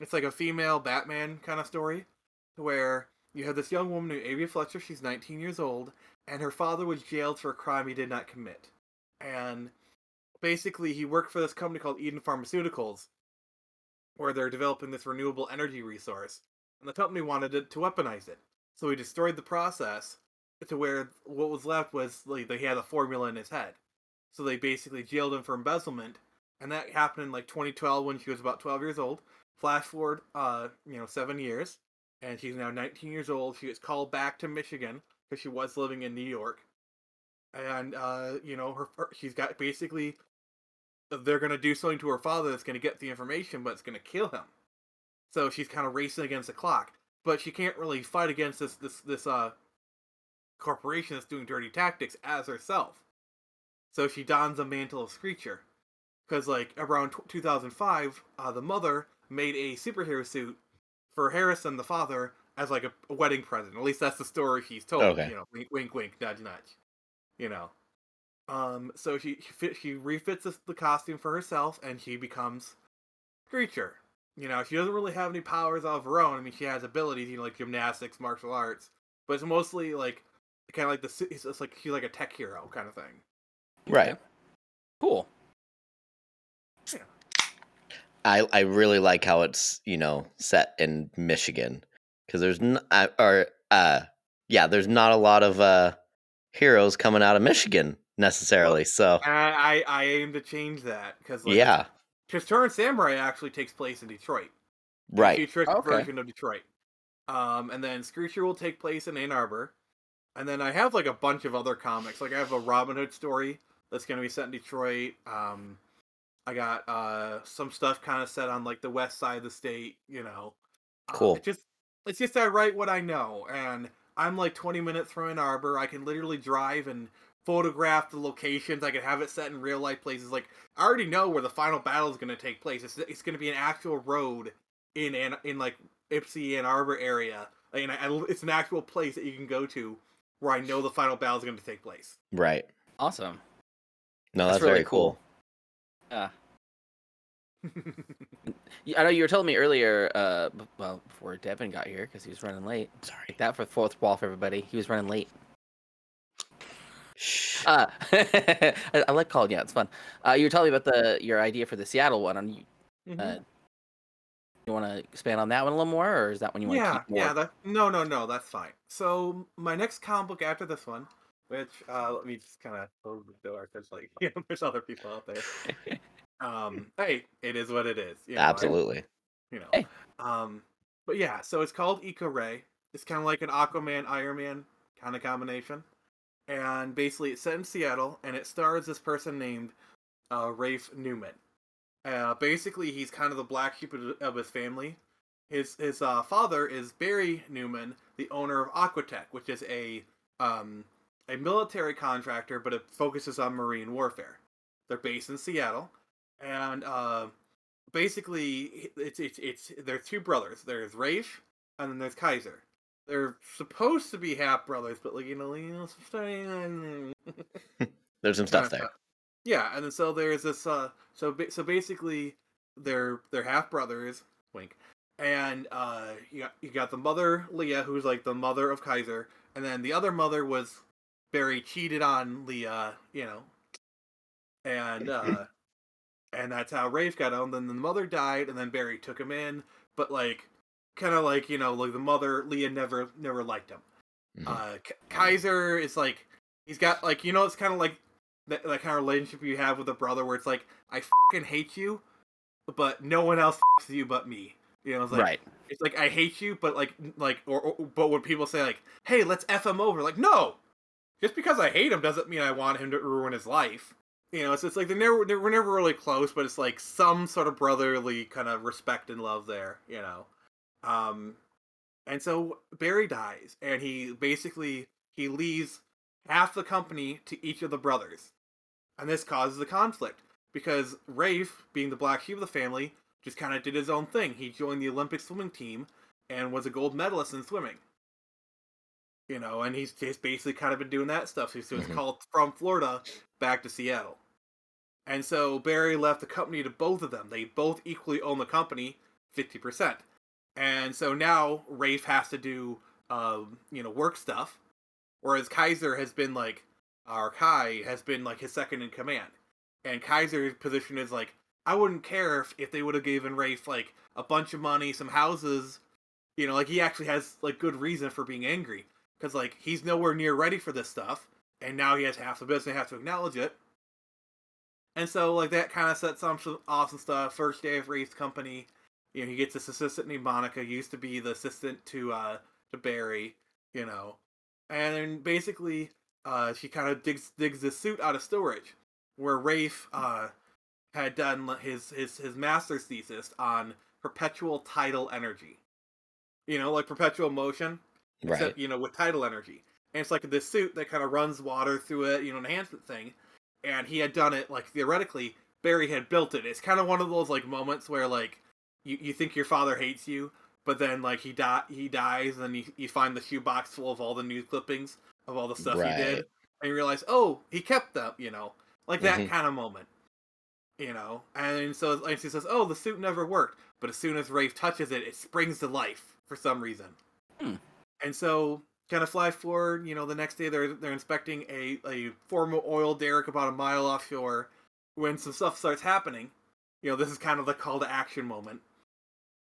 It's like a female Batman kind of story, where you have this young woman named Avia Fletcher. She's 19 years old, and her father was jailed for a crime he did not commit. And basically, he worked for this company called Eden Pharmaceuticals, where they're developing this renewable energy resource, and the company wanted it to weaponize it. So he destroyed the process to where what was left was like they had a formula in his head. So they basically jailed him for embezzlement, and that happened in like 2012 when she was about 12 years old. Flash forward, uh, you know, seven years, and she's now 19 years old. She gets called back to Michigan because she was living in New York, and uh, you know, her, her she's got basically they're gonna do something to her father that's gonna get the information, but it's gonna kill him. So she's kind of racing against the clock, but she can't really fight against this this this uh corporation that's doing dirty tactics as herself. So she dons a mantle of Screecher. Because, like, around t- 2005, uh, the mother made a superhero suit for Harrison, the father, as, like, a, a wedding present. At least that's the story she's told. Okay. You know, wink, wink, wink, nudge, nudge. You know. Um, so she she, refits the, the costume for herself, and she becomes Screecher. You know, she doesn't really have any powers of her own. I mean, she has abilities, you know, like gymnastics, martial arts, but it's mostly like kind of like the su- it's it's like she's like a tech hero kind of thing. right. Okay. Cool. I I really like how it's you know set in Michigan because there's n- uh, or uh yeah there's not a lot of uh heroes coming out of Michigan necessarily. So I, I I aim to change that because like, yeah, because Turn Samurai actually takes place in Detroit, a right. futuristic Okay. version of Detroit. Um, and then Screecher will take place in Ann Arbor, and then I have like a bunch of other comics. Like I have a Robin Hood story that's gonna be set in Detroit. Um, I got uh some stuff kind of set on like the west side of the state. You know, Uh, Cool. it just it's just I write what I know, and I'm like 20 minutes from Ann Arbor. I can literally drive and photograph the locations. I can have it set in real life places. Like I already know where the final battle is going to take place. It's it's going to be an actual road in Ann, in like Ypsi Ann Arbor area. And I, I- it's an actual place that you can go to where I know the final battle is going to take place. Right. Awesome. No, That's that's, really very cool. Yeah. I know you were telling me earlier, uh, well, before Devin got here because he was running late. Sorry. Like that for the fourth wall for everybody. He was running late. Shh. Uh, I, I like calling you out. It's fun. Uh, you were telling me about the your idea for the Seattle one. On you, Mhm. uh, you want to expand on that one a little more, or is that one you want to yeah, keep more? yeah. That, no, no, no. That's fine. So my next comic book after this one, which uh, let me just kind of close the door because like you know, there's other people out there. um, hey, it is what it is. You know, I- Absolutely. you know. Hey. Um, but yeah, so it's called Eco Ray. It's kind of like an Aquaman Iron Man kind of combination, and basically it's set in Seattle, and it stars this person named uh, Rafe Newman. Uh, basically, he's kind of the black sheep of, of his family. His his uh, father is Barry Newman, the owner of Aquatech, which is a um, a military contractor, but it focuses on marine warfare. They're based in Seattle, and uh, basically it's it's it's there's two brothers. There's Rafe and then there's Kaiser. They're supposed to be half brothers, but like you know, you know, There's some stuff there. Yeah, and then so there's this. Uh, so ba- so basically, they're they're half brothers. Wink. And uh, you got you got the mother Leah, who's like the mother of Kaiser, and then the other mother was Barry cheated on Leah, you know, and uh, and that's how Rafe got on. Then the mother died, and then Barry took him in, but like kind of like you know like the mother Leah never never liked him. Mhm. Uh, K- Kaiser is like he's got like you know it's kind of like that, that kind of relationship you have with a brother where it's like I fucking hate you, but no one else fucks you but me. You know, it's like right. it's like I hate you, but like like or, or but when people say like, "Hey, let's f him over," like no, just because I hate him doesn't mean I want him to ruin his life. You know, it's it's like they're never they we're never really close, but it's like some sort of brotherly kind of respect and love there. You know, um, and so Barry dies, and he basically he leaves half the company to each of the brothers, and this causes a conflict because Rafe, being the black sheep of the family, just kind of did his own thing. He joined the Olympic swimming team and was a gold medalist in swimming. You know, and he's just basically kind of been doing that stuff. So he's Mhm. called from Florida back to Seattle. And so Barry left the company to both of them. They both equally own the company, 50%. And so now Rafe has to do, um, you know, work stuff, whereas Kaiser has been like, or Kai has been like his second in command. And Kaiser's position is like, I wouldn't care if, if they would have given Rafe like a bunch of money, some houses, you know, like he actually has like good reason for being angry because like he's nowhere near ready for this stuff, and now he has half the business, has to acknowledge it. And so like that kind of sets some some awesome stuff. First day of Rafe's company, you know, he gets this assistant named Monica, used to be the assistant to uh to Barry, you know, and then basically uh she kind of digs digs this suit out of storage where Rafe uh had done his his his master's thesis on perpetual tidal energy. You know, like perpetual motion, Right. except you know with tidal energy. And it's like this suit that kind of runs water through it, you know, enhancement thing. And he had done it like theoretically. Barry had built it. It's kind of one of those like moments where like you, you think your father hates you, but then like he die he dies, and you you find the shoebox full of all the news clippings of all the stuff he did, and you realize, oh, he kept them, you know, like that Mhm. kind of moment, you know. And so and she says, oh, the suit never worked, but as soon as Rafe touches it, it springs to life for some reason. Hmm. And so kind of fly forward, you know, the next day they're they're inspecting a a former oil derrick about a mile offshore when some stuff starts happening. You know, this is kind of the call to action moment.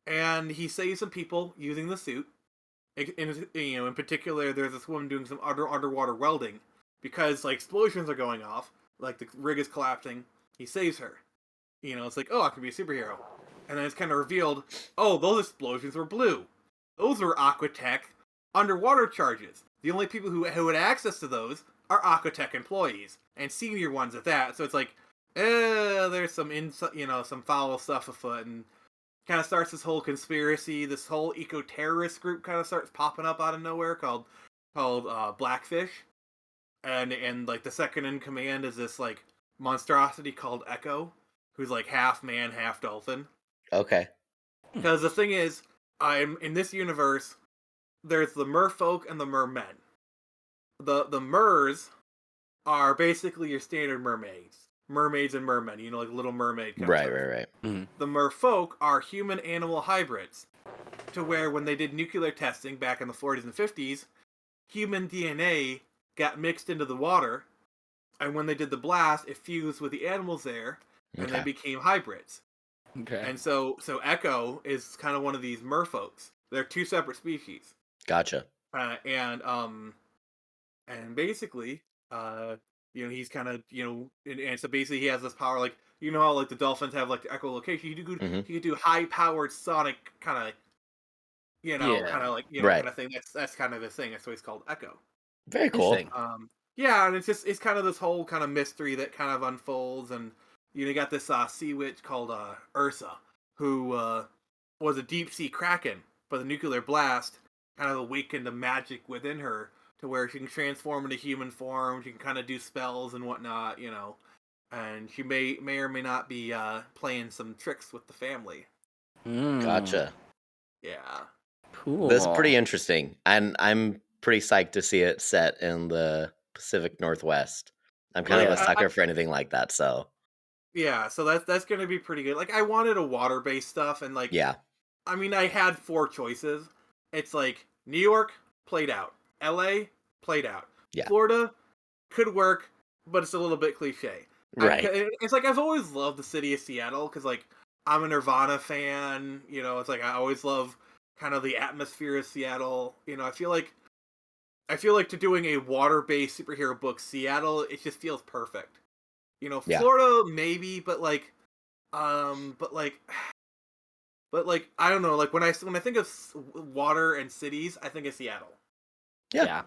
And he saves some people using the suit. In, you know, in particular, there's this woman doing some under underwater welding because like explosions are going off, like the rig is collapsing. He saves her. You know, it's like, oh, I can be a superhero. And then it's kind of revealed, oh, those explosions were blue. Those were Aquatech underwater charges. The only people who who had access to those are Aquatech employees and senior ones at that. So it's like, eh, there's some in you know some foul stuff afoot, and kind of starts this whole conspiracy. This whole eco terrorist group kind of starts popping up out of nowhere called called uh, Blackfish, and and like the second in command is this like monstrosity called Echo, who's like half man, half dolphin. Okay. Because the thing is, I'm in this universe. There's the merfolk and the mermen. The the mers are basically your standard mermaids, mermaids and mermen. You know, like Little Mermaid. kind of Right, stuff. right, right. Mm-hmm. The merfolk are human animal hybrids, to where when they did nuclear testing back in the 40s and 50s, human DNA got mixed into the water, and when they did the blast, it fused with the animals there, and they became hybrids. Okay. And so so Echo is kind of one of these merfolks. They're two separate species. Gotcha. Uh, and um and basically uh you know he's kind of you know and, and so basically he has this power like you know how like the dolphins have like the echolocation he could Mhm. he could do high powered sonic kind of you know Yeah. kind of like you know Right. kind of thing that's that's kind of his thing that's why he's called Echo Very cool. Um yeah and it's just it's kind of this whole kind of mystery that kind of unfolds and you know you got this uh sea witch called uh ursa who uh was a deep sea kraken but the nuclear blast kind of awaken the magic within her to where she can transform into human form she can kind of do spells and whatnot you know and she may may or may not be uh playing some tricks with the family Mm, Gotcha. yeah Cool. That's pretty interesting, and I'm pretty psyched to see it set in the Pacific Northwest. I'm kind of a a I- sucker for anything like that. So Yeah, so that's that's gonna be pretty good. Like I wanted a water based stuff, and like yeah, I mean I had four choices. It's like New York played out, L.A. played out, Yeah. Florida could work, but it's a little bit cliche. I- right. it's like I've always loved the city of Seattle because like I'm a Nirvana fan. You know, it's like I always love kind of the atmosphere of Seattle. You know, I feel like I feel like to doing a water based superhero book, Seattle, it just feels perfect. You know, Yeah. Florida maybe, but like, um, but like. But like I don't know, like when I when I think of water and cities, I think of Seattle. Yeah. yeah.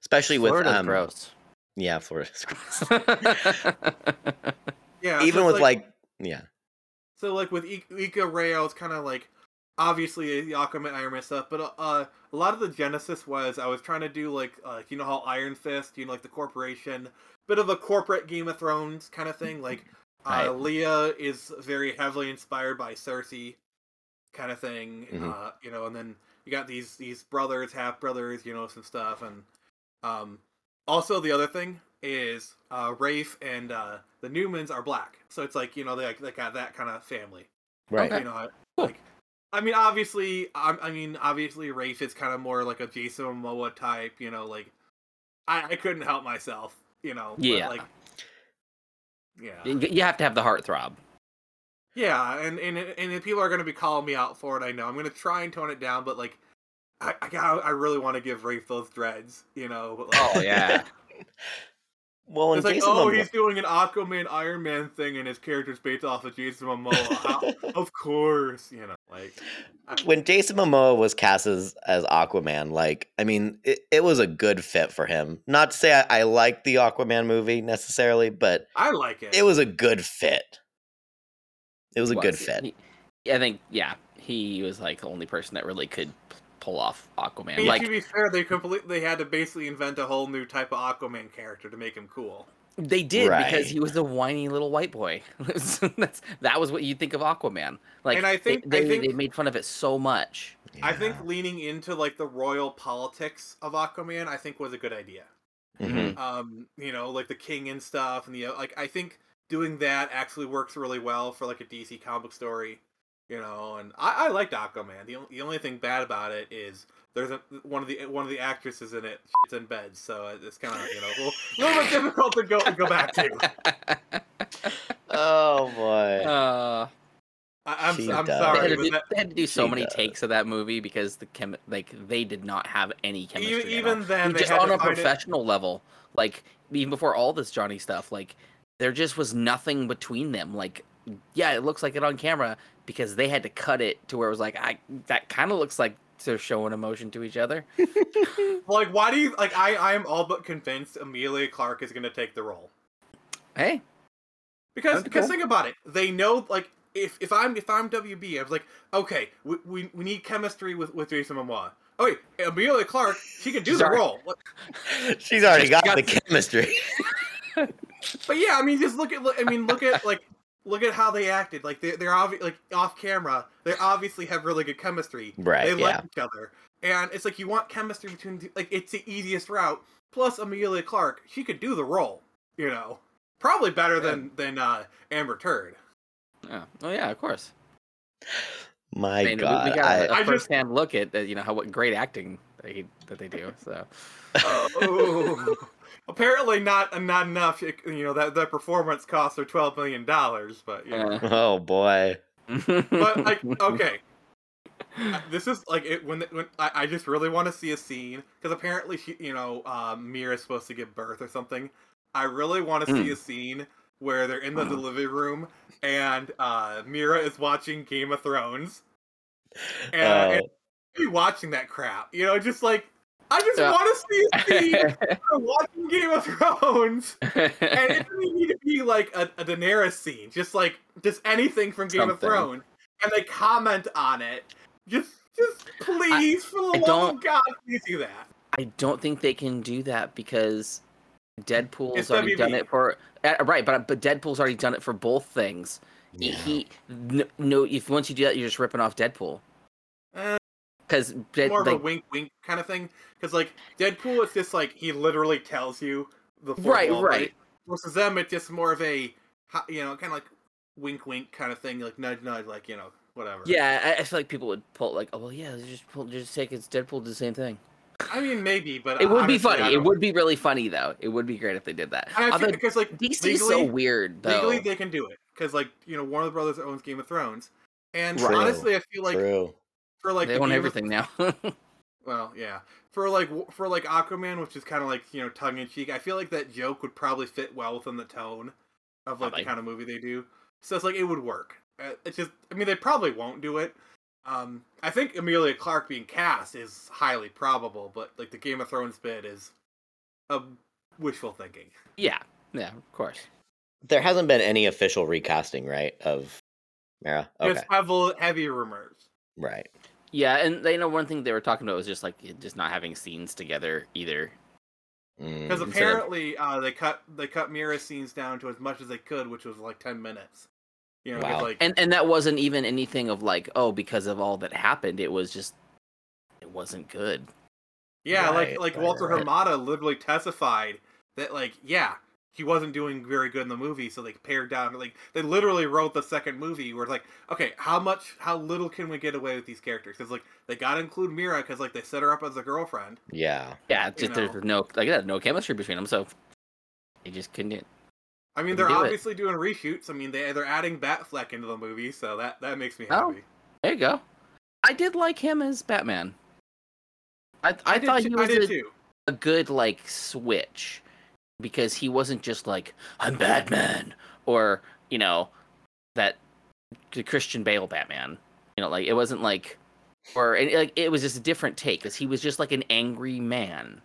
Especially with Florida's um, gross. yeah, Florida's gross. Yeah, even it's with like- like yeah, So like with I- Ika Rayo, it's kind of like obviously the Aquaman Iron Man stuff, but uh, a lot of the genesis was I was trying to do like uh, you know how Iron Fist, you know like the corporation, bit of a corporate Game of Thrones kind of thing. Like uh, Leah is very heavily inspired by Cersei, kind of thing. Mhm. Uh, you know, and then you got these these brothers, half brothers, you know, some stuff, and um, also the other thing is uh, Rafe and uh, the Newmans are black, so it's like you know they like they got that kind of family. right. Okay. You know, like I mean, obviously, I, I mean, obviously, Rafe is kind of more like a Jason Momoa type. You know, like I, I couldn't help myself. You know, but, Yeah. like yeah, You you have to have the heartthrob. yeah, and and and if people are going to be calling me out for it. I know I'm going to try and tone it down, but like. I, I, got- I really want to give Rafe those dreads, you know. But like, Oh yeah. Well, It's like, Jason oh, Momoa- he's doing an Aquaman Iron Man thing, and his character's based off of Jason Momoa. How- of course, you know, like when Jason Momoa was cast as, as Aquaman, like, I mean, it, it was a good fit for him. Not to say I, I like the Aquaman movie necessarily, but I like it. it was a good fit. It was a good fit. He- I think yeah, he was like the only person that really could p- pull off Aquaman. I mean, like to be fair, they completely had to basically invent a whole new type of Aquaman character to make him cool. they did Right. because he was a whiny little white boy. That's that was what you think of Aquaman. Like And I think- they, I they, think- they made fun of it so much. I think leaning into like the royal politics of Aquaman, I think was a good idea. Mhm. Um, you know, like the king and stuff, and the like. I think doing that actually works really well for like a DC comic story. You know, and I, I liked Aquaman. The only, the only thing bad about it is there's a, one of the one of the actresses in it shits in bed, so it's kind of you know a little, little bit difficult to go go back to. Oh boy. uh, I, I'm She I'm does. they, had to do, that, they had to do so she many does. takes of that movie because the chem like they did not have any chemistry. even, even then, they just had on a find it- professional level, like even before all this Johnny stuff, like there just was nothing between them. Like, yeah, it looks like it on camera because they had to cut it to where it was like, I that kind of looks like they're showing emotion to each other. Like, why do you like? I I am all but convinced Emilia Clarke is going to take the role Hey, because because cool. think about it. They know like if if I'm if I'm WB, I was like, okay, we we, we need chemistry with with Jason Momoa. Oh wait, Emilia Clarke, she can do the Sorry. role. She's already got got- the chemistry. But yeah, I mean, just look at look, I mean, look at like look at how they acted. Like they they're obvi- like off camera, they obviously have really good chemistry. Right, They like each other, and it's like you want chemistry between like it's the easiest route. Plus, Emilia Clarke, she could do the role. You know, probably better than than uh, Amber Turd. Yeah. oh yeah, of course. My I mean, God. we, got I- a, a I just- first-hand look at uh, you know how what great acting they that they do. So Oh. Apparently not not enough. You know that that performance costs are twelve million dollars, but you know. uh, oh boy. but like okay Uh, this is like it when when I, I just really want to see a scene because apparently she you know um, Mera's supposed to give birth or something. I really want to see Hmm. a scene where they're in the Hmm. living room and uh, Mera is watching Game of Thrones and, Oh. and be watching that crap. You know, just like I just Yeah. want to see a scene where watching Game of Thrones. And it doesn't need to be like a, a Daenerys scene, just like just anything from Game of Thrones, and they comment on it. Just, just please, for the I love don't- of God, please do that. I don't think they can do that because Deadpool's It's already done it for uh, right, but but Deadpool's already done it for both things. He- Yeah. He no, no, if once you do that, you're just ripping off Deadpool Eh, because more of a wink, wink kind of thing. Because like Deadpool, it's just like he literally tells you the fourth Right, wall right. break. Versus them, it's just more of a you know kind of like wink wink kind of thing, like nudge nudge, like you know whatever. Yeah, I, I feel like people would pull like, oh well, yeah, just pull, just take it's Deadpool did the same thing. I mean maybe, but It would be honestly, I funny. It would be really funny though. It would be great if they did that. I Although because like DC's legally, so weird though. legally they can do it because like you know Warner Brothers owns Game of Thrones, and Right. honestly, I feel like True. For like they the own Game of- everything now. Well, yeah. For like for like Aquaman, which is kind of like you know tongue in cheek, I feel like that joke would probably fit well within the tone of like Probably. the kind of movie they do. So it's like it would work. Uh, It's just, I mean, they probably won't do it. Um, I think Emilia Clarke being cast is highly probable, but like the Game of Thrones bit is a wishful thinking. yeah, yeah, of course. There hasn't been any official recasting, right? Of Mera. Okay. There's heavy, heavy rumors. Right. Yeah, and they know one thing they were talking about was just like just not having scenes together either. Mm. Because Instead of- apparently uh, they cut they cut Mera scenes down to as much as they could, which was like ten minutes. You know, 'cause, Wow. like And and that wasn't even anything of like, oh, because of all that happened, it was just it wasn't good. Yeah, like Right, like right, Walter right. Hamada literally testified that like yeah he wasn't doing very good in the movie, so they pared down. Like they literally wrote the second movie where it's like okay how much how little can we get away with these characters because like they got to include Mera because like they set her up as a girlfriend. Yeah. Yeah, just know. there's no like that, no chemistry between them, so they just couldn't. I mean they're do it. obviously doing reshoots. I mean they they're adding Batfleck into the movie, so that that makes me Oh. happy. There you go. I did like him as Batman. I I, did thought too- he I was did a, too. a good like switch because he wasn't just like I'm Batman or you know that the Christian Bale Batman. You know, like it wasn't like or and, like it was just a different take because he was just like an angry man.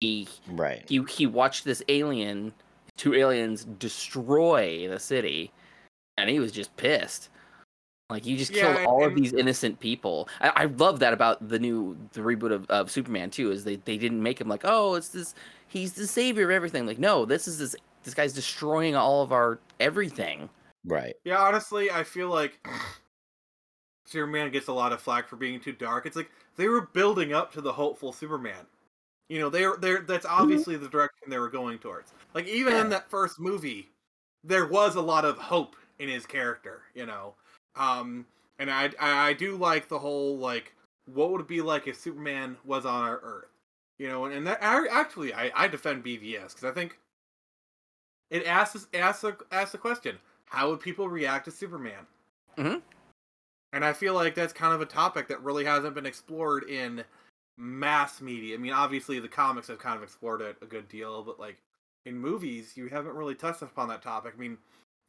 He Right. he he watched this alien, two aliens destroy the city, and he was just pissed. Like you just Yeah, killed all of these innocent people. I, I love that about the new the reboot of, of Superman too. Is they, they didn't make him like oh it's this he's the savior of everything. Like no, this is this this guy's destroying all of our everything. Right. Yeah, honestly, I feel like Superman gets a lot of flack for being too dark. It's like they were building up to the hopeful Superman. You know, they're they're that's obviously the direction they were going towards. Like even in that first movie, there was a lot of hope in his character. You know, um, and I I, I do like the whole like what would it be like if Superman was on our Earth? You know, and, and that I, actually I, I defend BVS because I think it asks asks a, asks the question: How would people react to Superman? Mhm. And I feel like that's kind of a topic that really hasn't been explored in mass media. I mean, obviously the comics have kind of explored it a good deal, but like in movies, you haven't really touched upon that topic. I mean,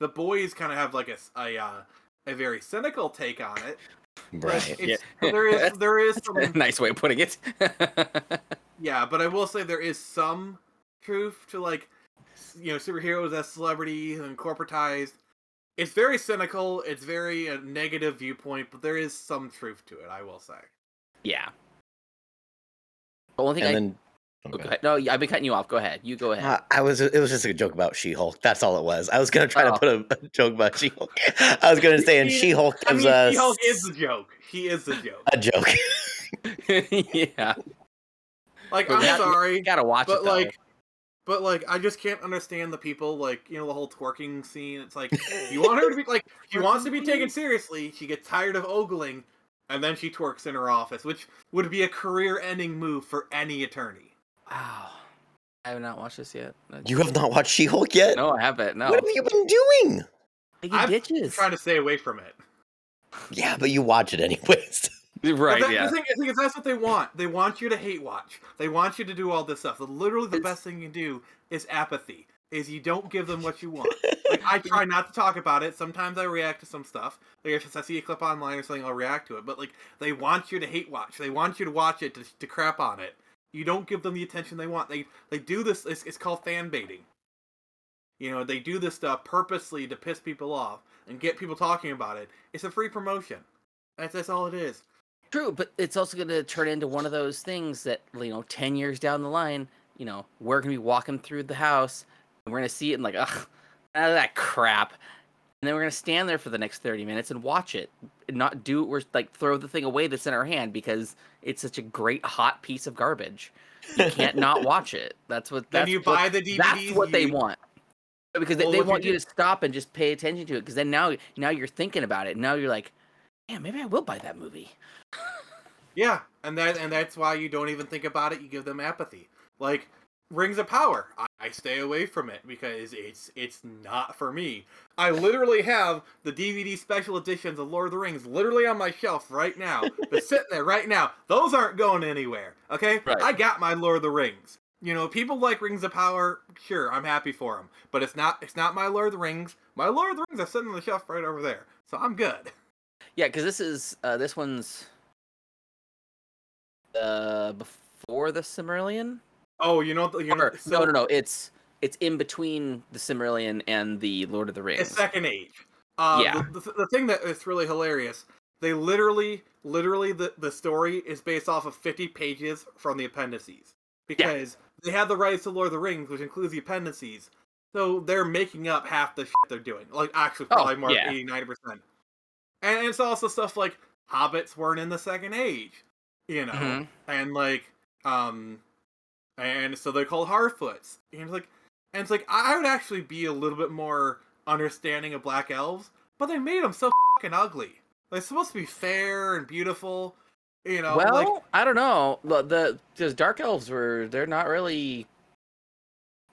the boys kind of have like a a uh, a very cynical take on it. Right. it's- there is there is some nice way of putting it. yeah, but I will say there is some truth to like you know superheroes as celebrities and corporatized. It's very cynical. It's very a negative viewpoint, but there is some truth to it. I will say. yeah. The only thing And I then okay. no, I've been cutting you off. Go ahead. You go ahead. Uh, I was. It was just a joke about She-Hulk. That's all it was. I was gonna try Oh. to put a, a joke about She-Hulk. I was gonna say, and She-Hulk I mean, us She-Hulk is a joke. He is a joke. a joke. yeah, Like But I'm that- sorry, you gotta watch but it though. like, but like I just can't understand the people like you know the whole twerking scene. It's like you want her to be like she wants to be taken seriously. She gets tired of ogling, and then she twerks in her office, which would be a career-ending move for any attorney. wow, I have not watched this yet. That's- You have not watched She-Hulk yet? No, I haven't. No, What have you been doing? Making I'm ditches. trying to stay away from it. Yeah, but you watch it anyways. Right. that, yeah. the thing, the thing is, that's what they want. They want you to hate watch. They want you to do all this stuff. Literally, the It's- best thing you can do is apathy. Is you don't give them what you want. like I try not to talk about it. Sometimes I react to some stuff. Like if I see a clip online or something, I'll react to it. But like they want you to hate watch. They want you to watch it to, to crap on it. You don't give them the attention they want. They they do this. It's, it's called fan baiting. You know they do this stuff purposely to piss people off and get people talking about it. It's a free promotion. That's that's all it is. True, but it's also going to turn into one of those things that you know, ten years down the line, you know, we're going to be walking through the house and we're going to see it and like, ugh, out of that crap, and then we're going to stand there for the next thirty minutes and watch it, and not do we're like throw the thing away that's in our hand because it's such a great hot piece of garbage. you can't not watch it. That's what. Then That's you what, buy the DVDs. That's what they you- want. Because they, Well, they want you do- to stop and just pay attention to it. Because then now, now you're thinking about it. Now you're like, yeah, maybe I will buy that movie. Yeah, and that and that's why you don't even think about it. You give them apathy. Like Rings of Power, I, I stay away from it because it's it's not for me. I literally have the DVD special editions of Lord of the Rings literally on my shelf right now. They're sitting there right now. Those aren't going anywhere. Okay, Right. I got my Lord of the Rings. You know, people like Rings of Power. Sure, I'm happy for them, but it's not it's not my Lord of the Rings. My Lord of the Rings are sitting on the shelf right over there, so I'm good. Yeah, because this is uh, this one's uh, before the Silmarillion. Oh, you know, you know, Or, so- no, no, no. It's it's in between the Silmarillion and the Lord of the Rings. It's second age. Uh, Yeah. The, the, the thing that is really hilarious, they literally, literally, the, the story is based off of 50 pages from the appendices. Because they have the rights to Lord of the Rings, which includes the appendices. So they're making up half the shit they're doing. Like, actually, Oh, probably more yeah. 80 90%. And it's also stuff like hobbits weren't in the second age, you know? Mhm. And, like, um, and so they're called Harfoots. And it's like, and it's like I would actually be a little bit more understanding of black elves, but they made them so fucking ugly. They're supposed to be fair and beautiful, you know. well, like, I don't know. The the dark elves were they're not really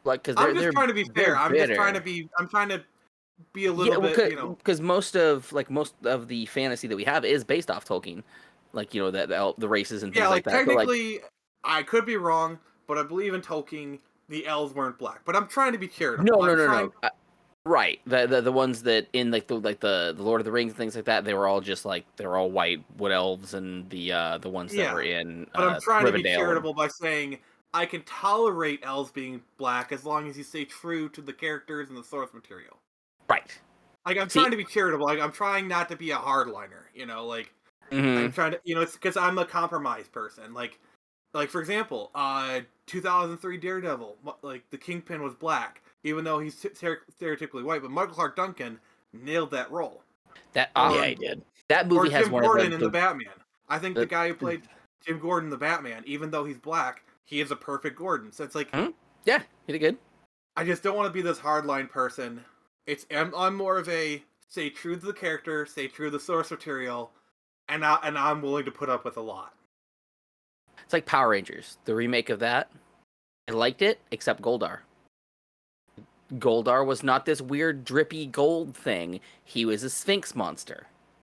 like because I'm just trying to be fair. I'm just trying to be. I'm trying to be a little bit, you know. because most of like most of the fantasy that we have is based off Tolkien, like you know the the, the races and things Yeah, like, like that. So, like, technically, I could be wrong, but I believe in Tolkien. The elves weren't black, but I'm trying to be charitable. no, no, I'm no, no. Uh, right, the, the the ones that in like the like the, the Lord of the Rings and things like that, they were all just like they were all white wood elves, and the uh the ones that Yeah, were in But uh, I'm trying to be Rivendell and- charitable by saying I can tolerate elves being black as long as you stay true to the characters and the source material. Right. Like I'm See- trying to be charitable. Like I'm trying not to be a hardliner. You know, like Mhm. I'm trying to. You know, it's because I'm a compromise person. Like, like for example, uh, 2003 Daredevil. Like the Kingpin was black, even though he's stere- stereotypically white. But Michael Clarke Duncan nailed that role. That Or- uh, yeah, I did. that movie has Jim one Gordon of the, in the, the- Batman. I think the, the- guy who played Jim Gordon the Batman, even though he's black, he is a perfect Gordon. So it's like Hmm? yeah, he did good. I just don't want to be this hardline person. It's I'm, I'm more of a stay true to the character, stay true to the source material, and I, and I'm willing to put up with a lot. It's like Power Rangers, the remake of that. I liked it, except Goldar. Goldar was not this weird drippy gold thing. He was a Sphinx monster.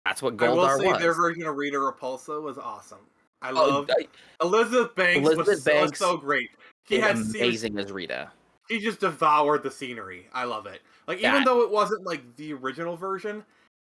That's what Goldar was. I will say was. their version of Rita Repulsa was awesome. I Oh, love I- Elizabeth Banks Elizabeth was, Banks so great. She had amazing as Rita. She just devoured the scenery. I love it. Like Yeah. even though it wasn't like the original version,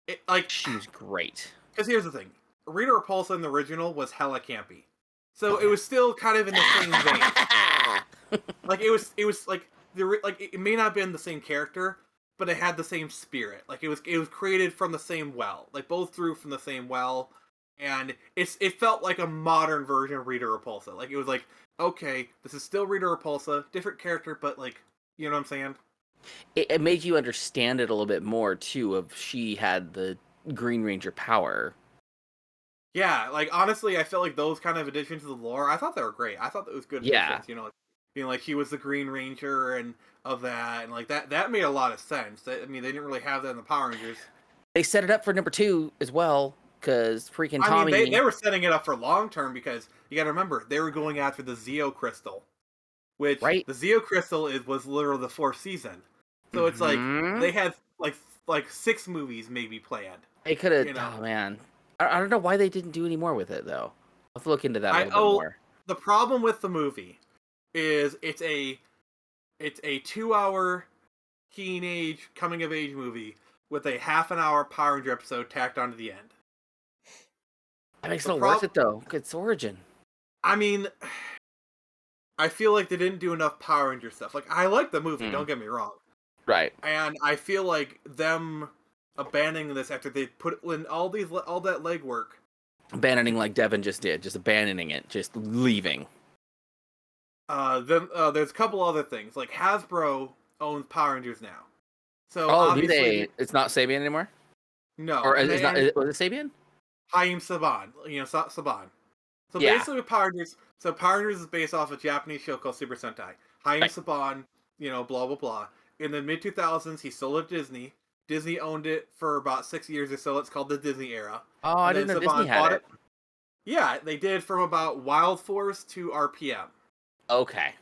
it like She was great. Because here's the thing: Rita Repulsa in the original was hella campy, so it was still kind of in the same vein. Like it was, it was like the like it may not have been the same character, but it had the same spirit. Like it was, it was created from the same well. Like both drew from the same well, and it's it felt like a modern version of Rita Repulsa. Like it was like, okay, this is still Rita Repulsa, different character, but like you know what I'm saying? It, it made you understand it a little bit more too. Of she had the Green Ranger power. Yeah, like honestly, I felt like those kind of additions to the lore, I thought they were great. I thought that was good Yeah. additions. You know, like, being like he was the Green Ranger and of that, and like that that made a lot of sense. I mean, they didn't really have that in the Power Rangers. They set it up for number two as well, because freaking Tommy. I mean, they, they were setting it up for long term because you got to remember they were going after the Zeo Crystal, which Right. the Zeo Crystal is was literally the fourth season. So it's like Mhm. they had like like six movies maybe planned. They could have. you know. Oh man, I, I don't know why they didn't do any more with it though. I'll have to look into that a I- little oh, more. the problem with the movie is it's a it's a two hour teenage coming of age movie with a half an hour Power Ranger episode tacked onto the end. That makes the no prob- worth it though. 'cause It's origin. I mean, I feel like they didn't do enough Power Ranger stuff. Like I like the movie, Hmm. don't get me wrong, Right. and I feel like them abandoning this after they put in all these all that legwork. Abandoning like Devin just did, just abandoning it, just leaving. Uh, then uh, there's a couple other things like Hasbro owns Power Rangers now. So Oh, do obviously, they? It's not Sabian anymore, no, or and is, they- not? Is, was it Sabian? Haim Saban, you know, Sa- Saban. So Yeah. basically, with Power Rangers, So Power Rangers is based off a Japanese show called Super Sentai. Haim Right. Saban, you know, blah blah blah. In the mid 2000s, he sold it to Disney. Disney owned it for about six years or so. It's called the Disney era. Oh, I didn't know Saban Disney had bought it. Yeah, they did from about Wild Force to RPM. Okay.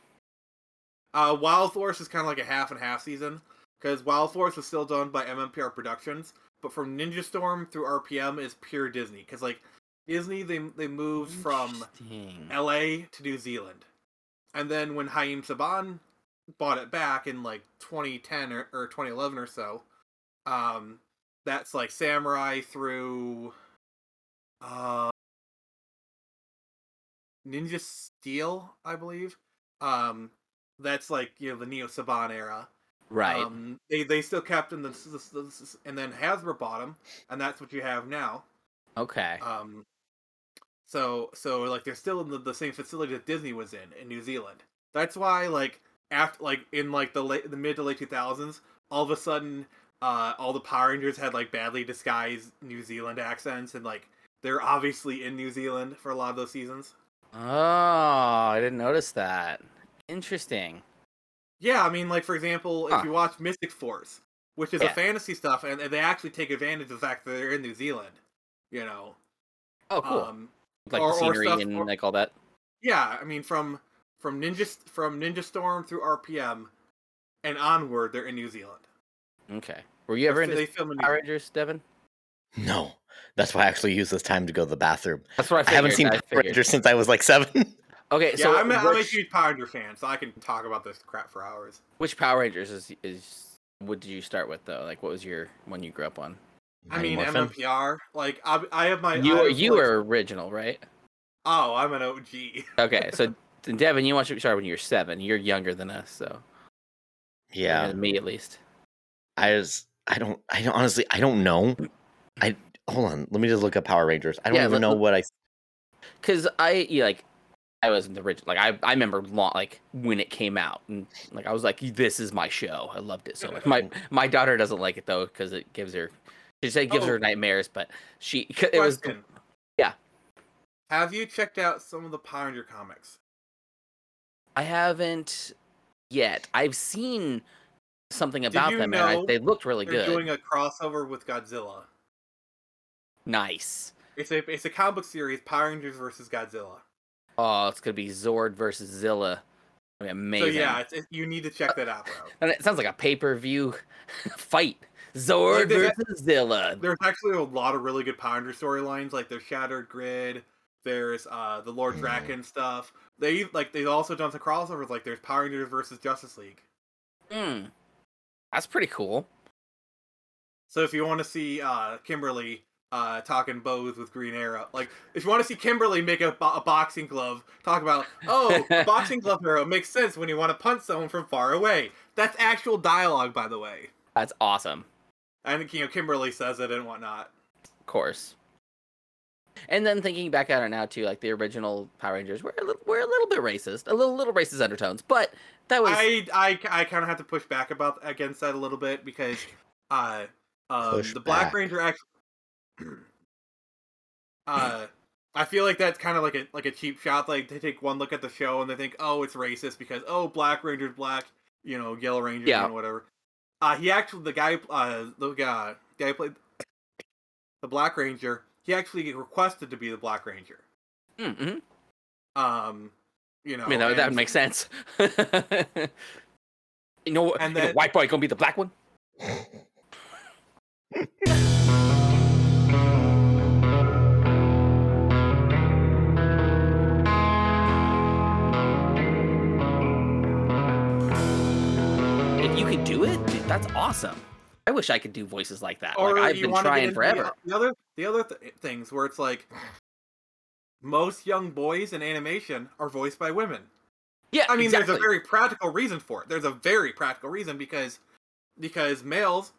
Uh, Wild Force is kind of like a half and half season because Wild Force was still done by MMPR Productions, but from Ninja Storm through RPM is pure Disney because like Disney they they moved from LA to New Zealand, and then when Haim Saban bought it back in like 2010 or, or 2011 or so, um, that's like Samurai through, uh, Ninja Steel, I believe. Um, that's like you know the Neo Saban era. Right. Um, they they still kept in the, s- s- and then Hasbro bought them, and that's what you have now. okay. Um, so so like they're still in the, the same facility that Disney was in in New Zealand. That's why like after like in like the late the mid to late two thousands, all of a sudden, uh, all the Power Rangers had like badly disguised New Zealand accents, and like they're obviously in New Zealand for a lot of those seasons. oh, I didn't notice that. Interesting. Yeah, I mean, like for example, Huh. if you watch Mystic Force, which is Yeah. a fantasy stuff, and, and they actually take advantage of the fact that they're in New Zealand, you know. Oh, cool. Um, like or- the or scenery stuff- and or- like all that. yeah, I mean from from Ninja from Ninja Storm through RPM and onward, they're in New Zealand. Okay. Were you ever They- into they film in New Power Rangers, Devin? No, that's why I actually use this time to go to the bathroom. That's what I I haven't seen I Power. Rangers since I was like seven. Okay, Yeah, so I'm, a, I'm a huge Power Ranger fan, so I can talk about this crap for hours. which Power Rangers is is what did you start with though? Like, what was your one you grew up on? I Mighty mean, Morphin? MMPR. Like, I, I have my. You I were you like- were original, right? Oh, I'm an OG. Okay, so Devin, you want to start when you're seven. You're younger than us, so Yeah, younger than me at least. I was. I don't I don't honestly I don't know. I hold on. Let me just look up Power Rangers. I don't Yeah, even let- know what I. Cause I yeah, like I wasn't the original. Like I I remember long, like when it came out, and like I was like, this is my show. I loved it so much. My mm-hmm. my daughter doesn't like it though because it gives her. She said it gives Oh. her nightmares, but she it was Question. yeah. Have you checked out some of the Power Ranger comics? I haven't yet. I've seen something about them, and I, they looked really good. They're good. doing a crossover with Godzilla. nice. It's a it's a comic book series, Power Rangers versus Godzilla. Oh, it's gonna be Zord versus Zilla. I mean, amazing. So yeah, it's, it, you need to check that out, bro. and it sounds like a pay per view fight. Zord Like, versus Zilla. There's actually a lot of really good Power Ranger storylines. Like there's Shattered Grid. There's uh the Lord Mhm. Drakkon stuff. They like they've also done some crossovers. Like there's Power Rangers versus Justice League. Hmm. That's pretty cool. So if you want to see uh Kimberly uh talking bows with Green Arrow, like if you want to see Kimberly make a, bo- a boxing glove, talk about oh a boxing glove arrow makes sense when you want to punch someone from far away. That's actual dialogue, by the way. That's awesome. And you know Kimberly says it and whatnot. Of course. And then thinking back at it now too, like the original Power Rangers were a little, were a little bit racist, a little little racist undertones, but that was I I, I kind of have to push back about against that a little bit because uh um, Push the Black back. Ranger actually uh I feel like that's kind of like a like a cheap shot. Like they take one look at the show and they think, oh, it's racist because oh, Black Ranger's black, you know, Yellow Ranger, Yeah. you know, whatever. Uh, he actually the guy uh the guy guy played the Black Ranger. He actually requested to be the Black Ranger. mm-hmm. Um, you know, I mean that, that and- would make sense. you know, what? And you know, white boy gonna be the black one. that's awesome. I wish I could do voices like that. or like I've been trying forever. The, the other the other th- things where it's like most young boys in animation are voiced by women. Yeah, I mean, exactly. there's a very practical reason for it. There's a very practical reason because because males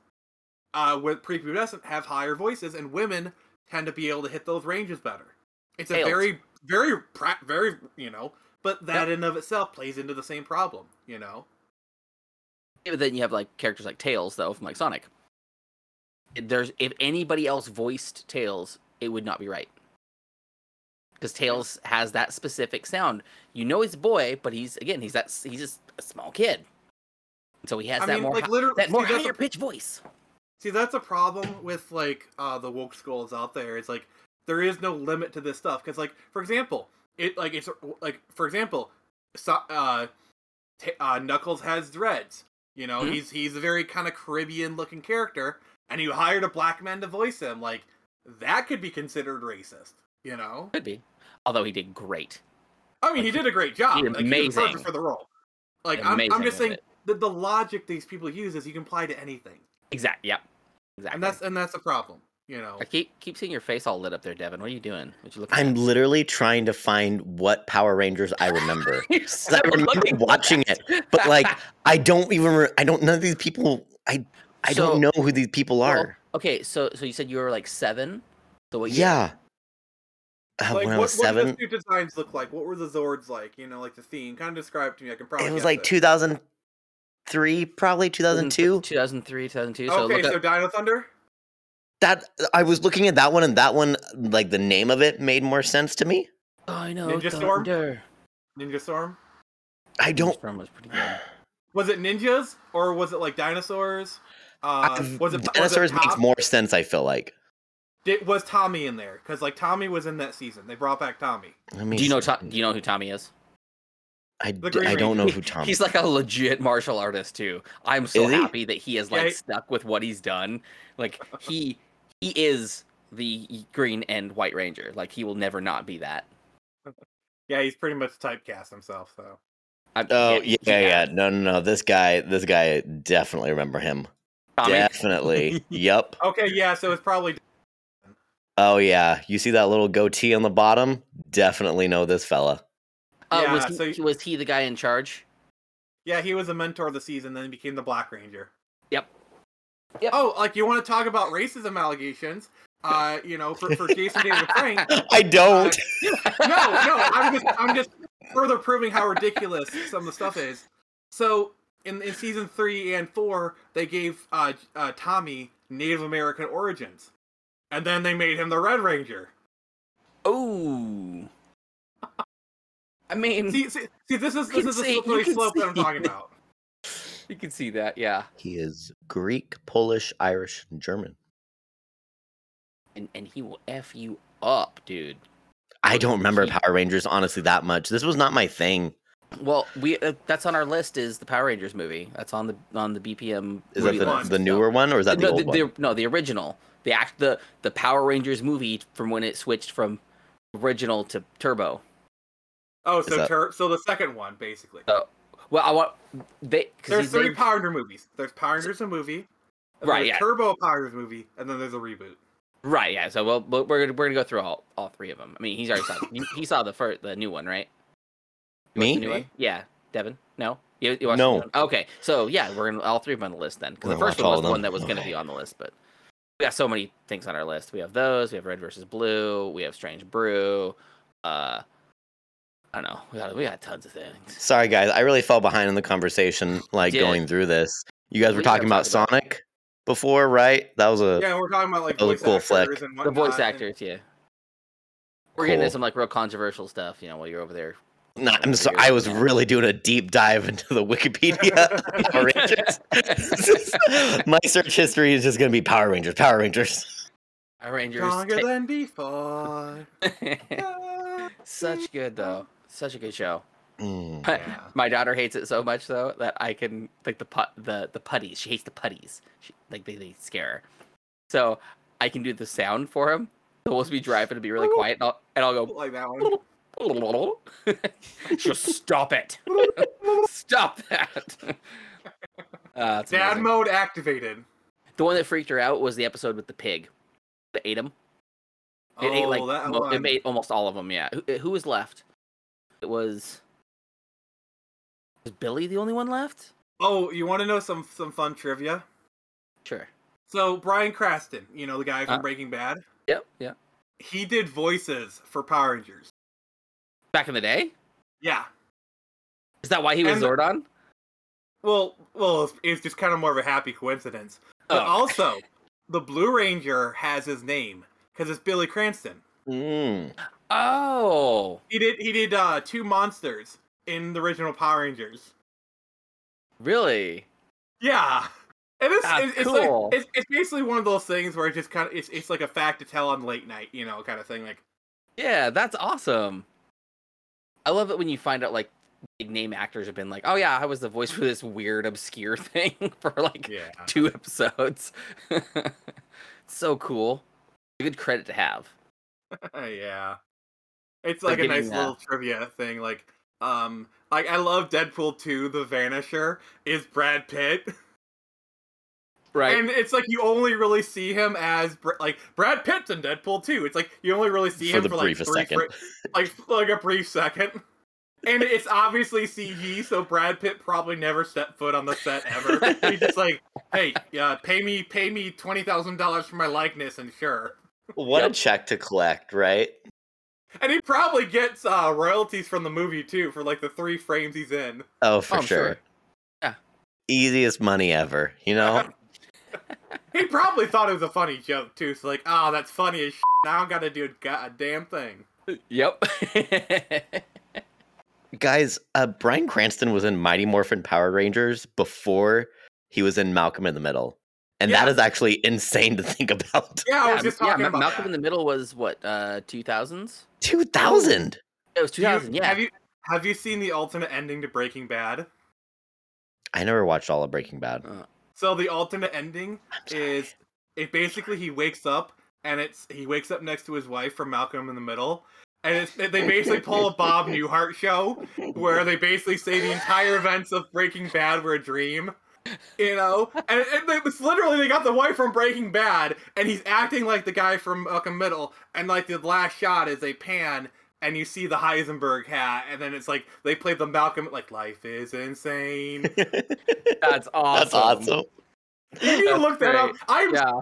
uh, with prepubescent have higher voices, and women tend to be able to hit those ranges better. It's a very very pra- very you know, but that in of itself plays into the same problem. You know, but then you have like characters like Tails though from like Sonic. There's if anybody else voiced Tails, it would not be right. because Tails has that specific sound. You know he's a boy, but he's again he's that he's just a small kid, so he has I that mean, more like literally, that more see, higher a- pitch voice. See, that's a problem with like uh the woke schools out there. It's like there is no limit to this stuff because, like, for example, it like it's like for example, so, uh, t- uh, Knuckles has dreads. You know, Mhm. he's he's a very kind of Caribbean looking character, and you hired a black man to voice him. Like that could be considered racist. You know, Could be, although he did great. I mean, he did a great job. did Like, he perfect amazing. for the role. Like I'm, I'm just saying that the logic these people use is you can apply to anything, Exactly. Yep. Exactly. and that's and that's a problem. You know. I keep keep seeing your face all lit up there, Devin. What are you doing? What you looking? I'm at? literally trying to find what Power Rangers I remember. You're 'Cause I remember watching it, but like I don't even. Re- I don't. None of these people. I. I So- don't know who these people Well, are. okay, so so you said you were like seven. So what? yeah. Uh, like when I what, was what did the suit designs look like? What were the Zords like? You know, like the theme. Kind of describe to me. I can probably. it was guess like 2003, probably 2002. 2003, 2002. So Okay, look so up, Dino Thunder. That I was looking at that one, and that one, like the name of it, made more sense to me. oh, I know. Ninja Storm? Ninja Storm. I don't. Storm was pretty good. Was it ninjas or was it like dinosaurs? Uh, I've- was it was it dinosaurs makes more sense. I feel like. Did, was Tommy in there? Because like Tommy was in that season. They brought back Tommy. Let me Do you know? To- do you know who Tommy is? I, The d- Green I don't know Ranger? who Tom. He's like a legit martial artist too. I'm so happy that he is like Yeah, he- stuck with what he's done. Like he he is the Green and White Ranger. Like he will never not be that. Yeah, he's pretty much typecast himself. So I- Oh he- yeah, he yeah. No, no, no. This guy, this guy, definitely remember him. Tommy? Definitely. yep. okay, yeah. So it's probably Oh yeah. You see that little goatee on the bottom? Definitely know this fella. Uh, was Yeah, he, so you- was he the guy in charge? yeah. He was a mentor of the season, then he became the Black Ranger. Yep. Yep. Oh, like you want to talk about racism allegations? Uh, you know, for, for Jason David Frank, I don't. no, no, I'm just I'm just further proving how ridiculous some of the stuff is. So in, in season three and four, they gave uh, uh, Tommy Native American origins, and then they made him the Red Ranger. Oh. I mean, See, see, see this is this is can the slippery slope that I'm talking about. you can see that, yeah. He is Greek, Polish, Irish, and German. And and he will f you up, dude. I don't remember He- Power Rangers honestly that much. This was not my thing. Well, we uh, that's on our list is the Power Rangers movie. That's on the on the BPM. Is that the, the newer one or is that the no, old the, one? the- no, the original, the act, the the Power Rangers movie from when it switched from original to Turbo. Oh, so that- tur- so the second one basically. Well, I want they There's three Power Rangers movies. There's Power Rangers a movie. Right, yeah. Turbo Power Rangers movie, and then there's a reboot. right, yeah. So well, but we're gonna we're gonna go through all all three of them. I mean, he's already saw he, he saw the first the new one, right? Me? the new Me? one? Yeah, Devin. No, you, you No. One? Okay, so yeah, we're gonna all three of them on the list then because the first one was the one that was gonna be on the list, but we got so many things on our list. We have those. We have Red versus Blue. We have Strange Brew. Uh, I don't know. We got we got tons of things. Sorry guys, I really fell behind in the conversation like did. going through this. You guys We were gotta talking about talk about- Sonic before, right? That was a Yeah, we're talking about like That was voice a cool actors flick. and The voice whatnot, and- actors, yeah. We're getting Cool. into some like real controversial stuff, you know, while you're over there. No, Oh, I'm so. I was really doing a deep dive into the Wikipedia Power Rangers. My search history is just gonna be Power Rangers, Power Rangers. Power Rangers. Stronger ta- than before. Such good though. Such a good show. Mm. Yeah. My daughter hates it so much though that I can like the put the the putties. She hates the putties. She, like they, they scare her. So I can do the sound for him. So we'll be driving to be really quiet, and I'll, and I'll go. like that one. Just stop it. stop that. Uh, Dad amazing. mode activated. The one that freaked her out was the episode with the pig that ate him. It ate oh, like that mo- it ate almost all of them. Yeah. Who, who was left? It was. Was Billy the only one left? Oh, you want to know some some fun trivia? Sure. So Bryan Cranston, you know the guy from Uh. Breaking Bad, Yep. Yeah. he did voices for Power Rangers. Back in the day. Yeah. Is that why he was And- Zordon? Well, well, it's, it's just kind of more of a happy coincidence. But Oh. also, the Blue Ranger has his name because it's Billy Cranston. Mm. Oh, He did he did uh two monsters in the original Power Rangers. really? Yeah. And it's, That's it's, it's cool. like it's, it's basically one of those things where it just kind of it's it's like a fact to tell on late night, you know, kind of thing. Like Yeah, that's awesome. I love it when you find out like big name actors have been like, "Oh yeah, I was the voice for this weird obscure thing for like yeah, two episodes." so cool. Good credit to have. yeah. It's like a nice uh, little trivia thing. Like um, like I love Deadpool 2. The Vanisher is Brad Pitt. Right. And it's like you only really see him as like Brad Pitt in Deadpool 2. It's like you only really see For him the for like briefest three second. fri- like like a brief second. And it's obviously CG, so Brad Pitt probably never set foot on the set ever. He's just like, "Hey, yeah, pay me, pay me twenty thousand dollars for my likeness, and sure." What Yep. a check to collect, right? And he probably gets uh, royalties from the movie too for like the three frames he's in. Oh, for Oh, sure. sure. Yeah. Easiest money ever, you know? He probably thought it was a funny joke too. So like, oh, that's funny as shit. Now I gotta do a goddamn thing. yep. Guys, uh, Bryan Cranston was in Mighty Morphin Power Rangers before he was in Malcolm in the Middle. And that Yeah. is actually insane to think about. Yeah, I yeah, was just talking Ma- about Malcolm that. in the Middle was what, uh 2000s? 2000. It was Do you- 2000, yeah. Have you have you seen the alternate ending to Breaking Bad? I never watched all of Breaking Bad. Uh, So the alternate ending is it basically he wakes up and it's he wakes up next to his wife from Malcolm in the Middle. And it's, they basically pull a Bob Newhart show where they basically say the entire events of Breaking Bad were a dream. You know, and, and it was literally they got the wife from Breaking Bad, and he's acting like the guy from Malcolm Middle, and like the last shot is a pan, and you see the Heisenberg hat, and then it's like they played the Malcolm like life is insane. That's awesome. That's awesome. You need to That's look that up. I Yeah.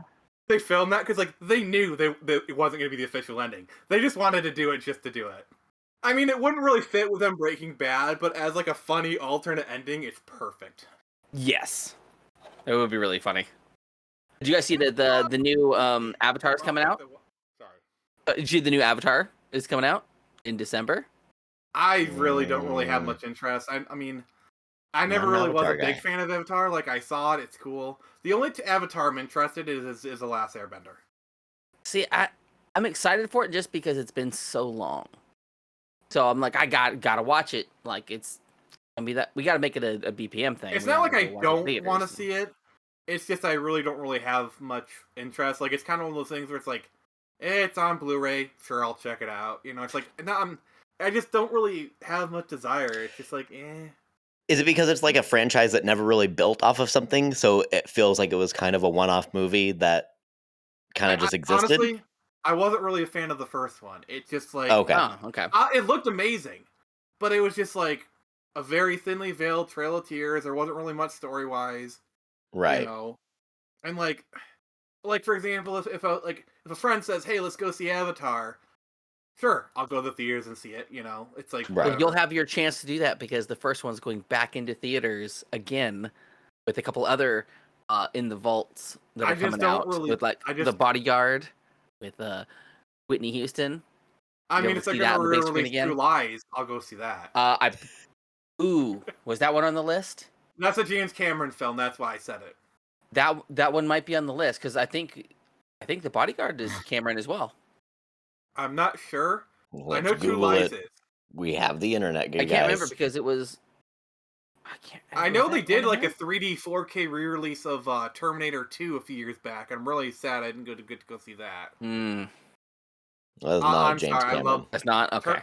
they filmed that because like they knew they, that it wasn't going to be the official ending. They just wanted to do it just to do it. I mean, it wouldn't really fit with them Breaking Bad, but as like a funny alternate ending, it's perfect. Yes. It would be really funny. Did you guys see the the, the new um Avatar's coming out? Sorry, Uh, Did you see the new Avatar is coming out in December? I really don't really have much interest. I, I mean, I never Not an really was a Avatar big guy. fan of Avatar. Like I saw it, it's cool. The only t- Avatar I'm interested in is, is is the Last Airbender. See, I I'm excited for it just because it's been so long. So I'm like, I got gotta watch it. Like it's, I mean that we gotta make it a, a BPM thing. It's We not like I go watch it in don't want to see it. It's just I really don't really have much interest. Like it's kind of one of those things where it's like, eh, it's on Blu-ray. Sure, I'll check it out. You know, it's like no, I'm. I just don't really have much desire. It's just like, eh. Is it because it's like a franchise that never really built off of something, so it feels like it was kind of a one-off movie that kind of just I- existed? Honestly, I wasn't really a fan of the first one. It just like Okay. Oh, okay. Uh, it looked amazing, but it was just like a very thinly veiled Trail of Tears. There wasn't really much story wise. right. you know and like like for example if, if a like if a friend says hey let's go see avatar sure i'll go to the theaters and see it you know it's like Right. Well, you'll have your chance to do that because the first one's going back into theaters again with a couple other uh, in the vaults that are just coming out really- with like I the bodyguard with uh, Whitney Houston. i mean it's like see that gonna on the big screen release? True lies i'll go see that Uh, I ooh, was that one on the list? that's a james cameron film that's why i said it That that one might be on the list because I think I think the bodyguard is Cameron as well. i'm not sure Let's i know true Google lies it. is We have the internet, good I can't remember because it was. I can't. i know they did one of like a 3d 4k re-release of uh terminator 2 a few years back i'm really sad i didn't go to get to go see that Hmm, That is Uh, not I'm James sorry, I Cameron. love- that's not okay.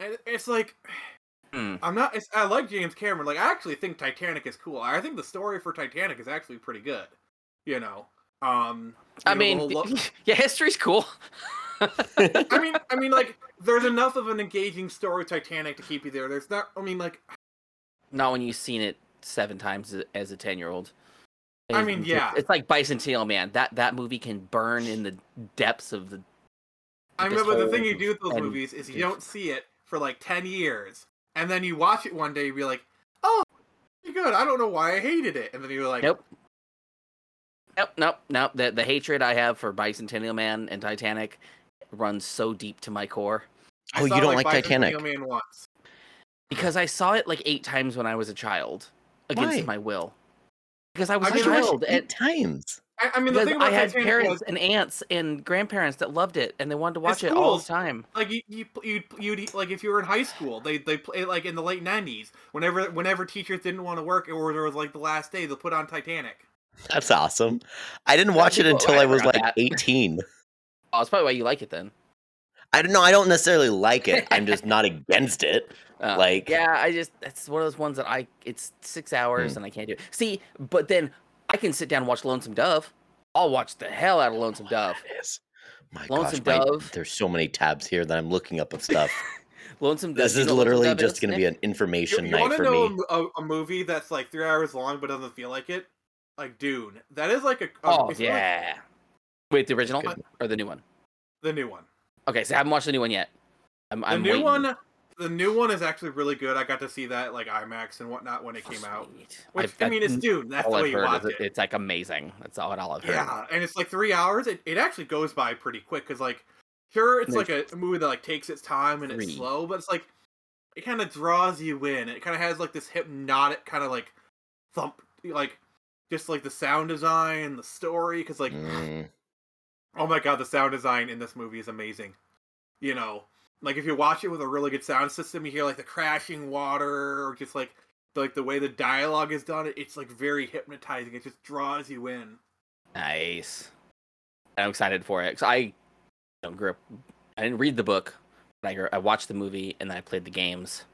And it's like Hmm. I'm not. It's, I like James Cameron. Like I actually think Titanic is cool. I think the story for Titanic is actually pretty good. You know. Um. you I know, mean, whole lo- yeah, history's cool. I mean, I mean, like, there's enough of an engaging story Titanic to keep you there. There's not. I mean, like, not when you've seen it seven times as- as a ten year old. I mean, yeah. it's like Bicentennial Man. That that movie can burn in the depths of the. I this remember the thing you do with those and movies is you don't see it for like ten years, and then you watch it one day, and be like, oh, pretty good. I don't know why I hated it, and then you're like, Nope. Nope, nope, nope. The the hatred I have for Bicentennial Man and Titanic runs so deep to my core I Oh, you don't like Bicentennial Titanic? Man once. because I saw it like eight times when I was a child against Why? my will. Because I was I a mean, child it and times. I, I mean, the because thing I had Titanic parents was, and aunts and grandparents that loved it and they wanted to watch It's it all the time. like you, you, you, you'd like if you were in high school, they they play like in the late '90s. Whenever whenever teachers didn't want to work or there was like the last day, they'll put on Titanic. That's awesome. I didn't watch it until I I was like that. 18. Oh, that's probably why you like it then. I don't know. I don't necessarily like it. I'm just not against it. Uh, Like- yeah, I just that's one of those ones that I it's six hours Hmm. and I can't do it. See, but then I can sit down and watch Lonesome Dove. I'll watch the hell out of Lonesome Dove. It is. My Lonesome gosh, my- Dove. there's so many tabs here that I'm looking up of stuff. Lonesome Dove. this is know Lonesome literally Dove just going to be an You, information you night want to for know me. a, a, a movie that's like three hours long but doesn't feel like it? Like Dune. That is like a. a Oh it's like yeah. Wait, the original good. or the new one? the new one. Okay, so I haven't watched the new one yet. I'm, The I'm new waiting. one. The new one is actually really good. I got to see that like IMAX and whatnot when it Oh, came out. Which I've- I mean, it's I've- Dune. That's all the I've way you watch it. it. It's like amazing. That's all, all I've heard. Yeah, and it's like three hours. It, it actually goes by pretty quick because like, sure, it's like a, a movie that like takes its time and it's slow, but it's like it kind of draws you in. It kind of has like this hypnotic kind of like thump, like just like the sound design, the story. Because like, Mm, oh my god, the sound design in this movie is amazing. You know, like if you watch it with a really good sound system, you hear like the crashing water or just like like the way the dialogue is done. It's like very hypnotizing. It just draws you in. Nice. I'm excited for it. Cause I you know, grew up. I didn't read the book, but I, grew- I watched the movie and then I played the games,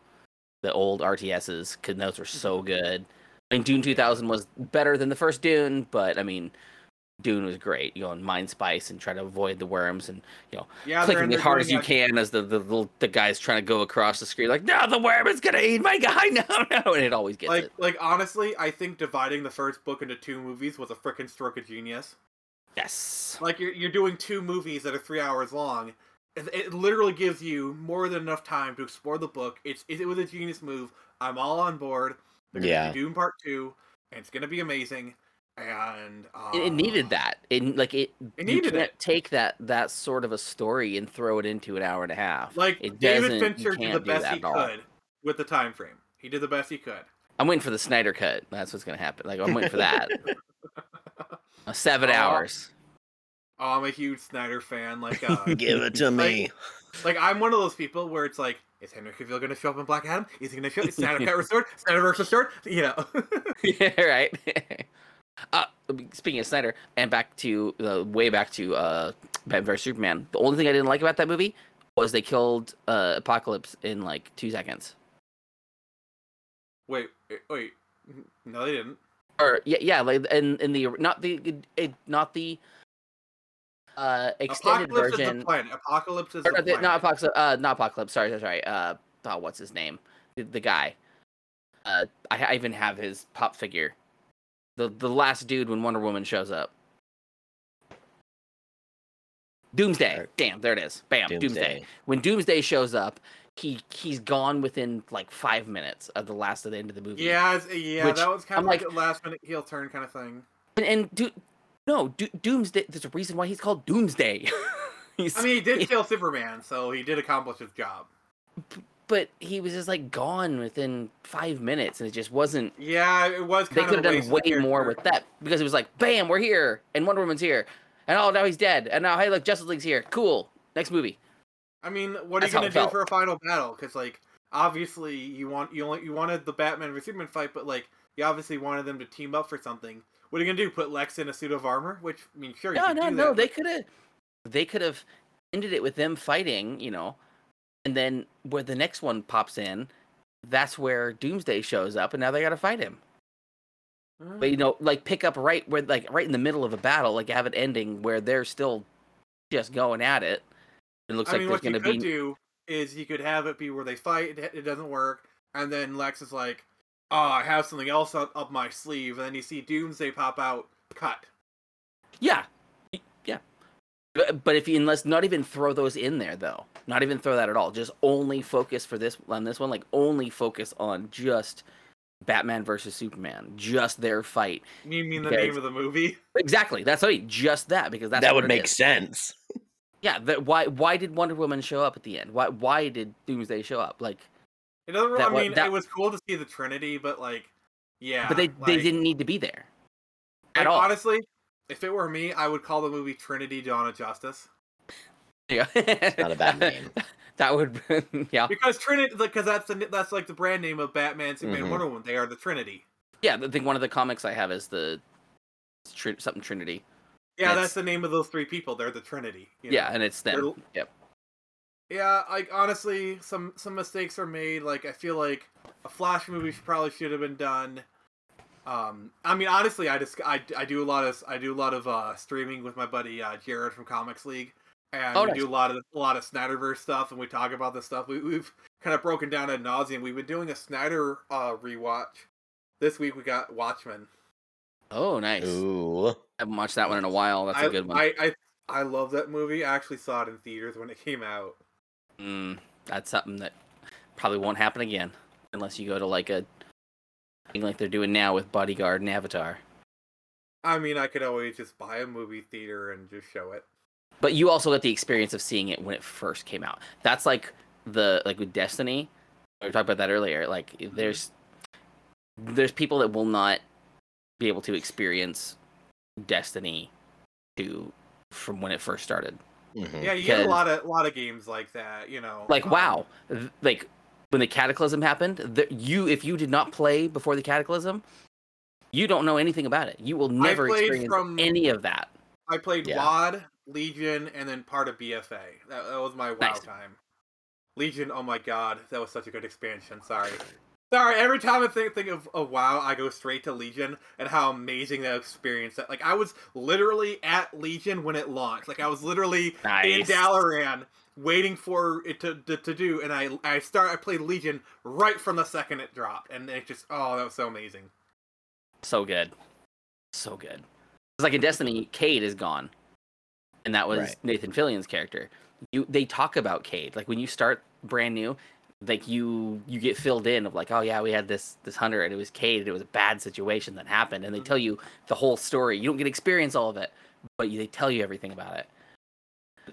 the old RTSs, because those were so mm-hmm. good. I mean, Dune 2000 was better than the first Dune, but I mean, Dune was great. You know, and Mind Spice and try to avoid the worms and you know Yeah, clicking as hard as you can as the the, the the guy's trying to go across the screen like, no, the worm is gonna eat my guy. No, no, and it always gets like it. like honestly i think dividing the first book into two movies was a freaking stroke of genius Yes. like you're, you're doing two movies that are three hours long it, it literally gives you more than enough time to explore the book it's it, was a genius move i'm all on board They're gonna Yeah. do Dune part two and it's gonna be amazing and uh, it, it needed that. It like it. It you needed can't it. take that that sort of a story and throw it into an hour and a half. like it david doesn't- you fincher did the best he at all. could with the time frame he did the best he could I'm waiting for the Snyder cut. That's what's gonna happen. Like I'm waiting for that. Uh, seven Oh. hours. oh, i'm a huge snyder fan like uh Give it to me. Like I'm one of those people where it's like, is Henry Cavill going to show up in Black Adam? Is he going to show? Up? Is Snyder Cut restored? Snyder versus restored? You know. yeah, right. Uh, speaking of Snyder, and back to uh, way back to uh, Batman vs Superman. The only thing I didn't like about that movie was they killed uh, Apocalypse in like two seconds. wait, wait. No, they didn't. Or yeah, yeah, like in in the not the it, not the uh extended Apocalypse is version. the planet. Apocalypse is or the not, the, planet. not apocalypse. Uh, not apocalypse. Sorry, sorry, sorry. Uh, oh, what's his name? The, the guy. Uh, I, I even have his pop figure. The the last dude when Wonder Woman shows up. Doomsday. Alright. Damn, there it is. Bam, Doomsday. Doomsday. When Doomsday shows up, he he's gone within like five minutes of the last of the end of the movie. Yeah, yeah, Which, that was kind I'm of like, like- a last minute heel turn kind of thing. and, and do, no, do, Doomsday. There's a reason why he's called Doomsday. he's, I mean, he did kill Superman, so he did accomplish his job. But he was just like gone within five minutes, and it just wasn't. Yeah, it was They could of have done way more with that because it was like, bam, we're here, and Wonder Woman's here, and oh, now he's dead, and now hey, look, Justice League's here. Cool. Next movie. I mean, what are you gonna do felt. for a final battle? Because like, obviously, you want you only you wanted the Batman vs Superman fight, but like, you obviously wanted them to team up for something. What are you gonna do? Put Lex in a suit of armor? Which I mean, sure, you No, no, do no. that, They but- could have, they could have ended it with them fighting, you know, and then where the next one pops in, that's where Doomsday shows up, and now they got to fight him. But you mm. know, like pick up right where, like right in the middle of a battle, like have it ending where they're still just going at it. It looks I like mean, there's going could to be. do is you could have it be where they fight, it, it doesn't work, and then Lex is like, "Oh, I have something else up, up my sleeve," and then you see Doomsday pop out, cut. Yeah. But, but if you unless not even throw those in there though, not even throw that at all. Just only focus for this on this one. Like only focus on just Batman versus Superman, just their fight. You mean the Because- name of the movie? Exactly. That's what I mean. Just that because that's that would make is. sense. Yeah, that why why did Wonder Woman show up at the end? Why why did Doomsday show up? Like, It doesn't. That I mean, that- it was cool to see the Trinity, but like, yeah. but they they didn't need to be there like, at all. Honestly, if it were me, I would call the movie Trinity Dawn of Justice yeah, not a bad name. that would yeah because Trinity, because that's the that's like the brand name of Batman, Superman, Mhm. Wonder Woman. They are the Trinity. yeah. I think one of the comics I have is the Trin- something Trinity. Yeah, It's- that's the name of those three people. They're the Trinity. you know? Yeah, and it's them. They're- Yep. Yeah, like honestly, some some mistakes are made. Like I feel like a Flash movie should- probably should have been done. Um, I mean, honestly, I just I, I do a lot of I do a lot of uh, streaming with my buddy uh, Jared from Comics League, and Oh, we nice. do a lot of a lot of Snyderverse stuff, and we talk about this stuff. We, we've kind of broken down ad nauseum. We've been doing a Snyder uh, rewatch. This week we got Watchmen. Oh, nice. Ooh. I haven't watched that one in a while. That's I, a good one. I, I I love that movie. I actually saw it in theaters when it came out. Mm, that's something that probably won't happen again unless you go to like a thing like they're doing now with Bodyguard and Avatar. I mean, I could always just buy a movie theater and just show it. But you also get the experience of seeing it when it first came out. That's like the like with Destiny. We were talking about that earlier. Like there's there's people that will not be able to experience Destiny two from when it first started. Mhm. Yeah, you get a lot of lot of games like that, you know. Like um, wow, like when the Cataclysm happened, the, you if you did not play before the Cataclysm, you don't know anything about it. You will never experience from- any of that. I played Yeah. WoD, Legion, and then part of BFA. That, that was my WoW Nice. time. Legion, oh my god, that was such a good expansion. Sorry. Sorry, every time I think, think of, of WoW, I go straight to Legion and how amazing that experience. That like I was literally at Legion when it launched. Like I was literally in Dalaran waiting for it to, to, to do, and I I start I played Legion right from the second it dropped, and it just oh that was so amazing. So good. So good. It's like in Destiny, Cade is gone. And that was Right. Nathan Fillion's character. You they talk about Cade. Like when you start brand new, like you you get filled in of like, oh yeah, we had this this hunter and it was Cade and it was a bad situation that happened. And they mm-hmm. tell you the whole story. You don't get experience all of it, but you, they tell you everything about it.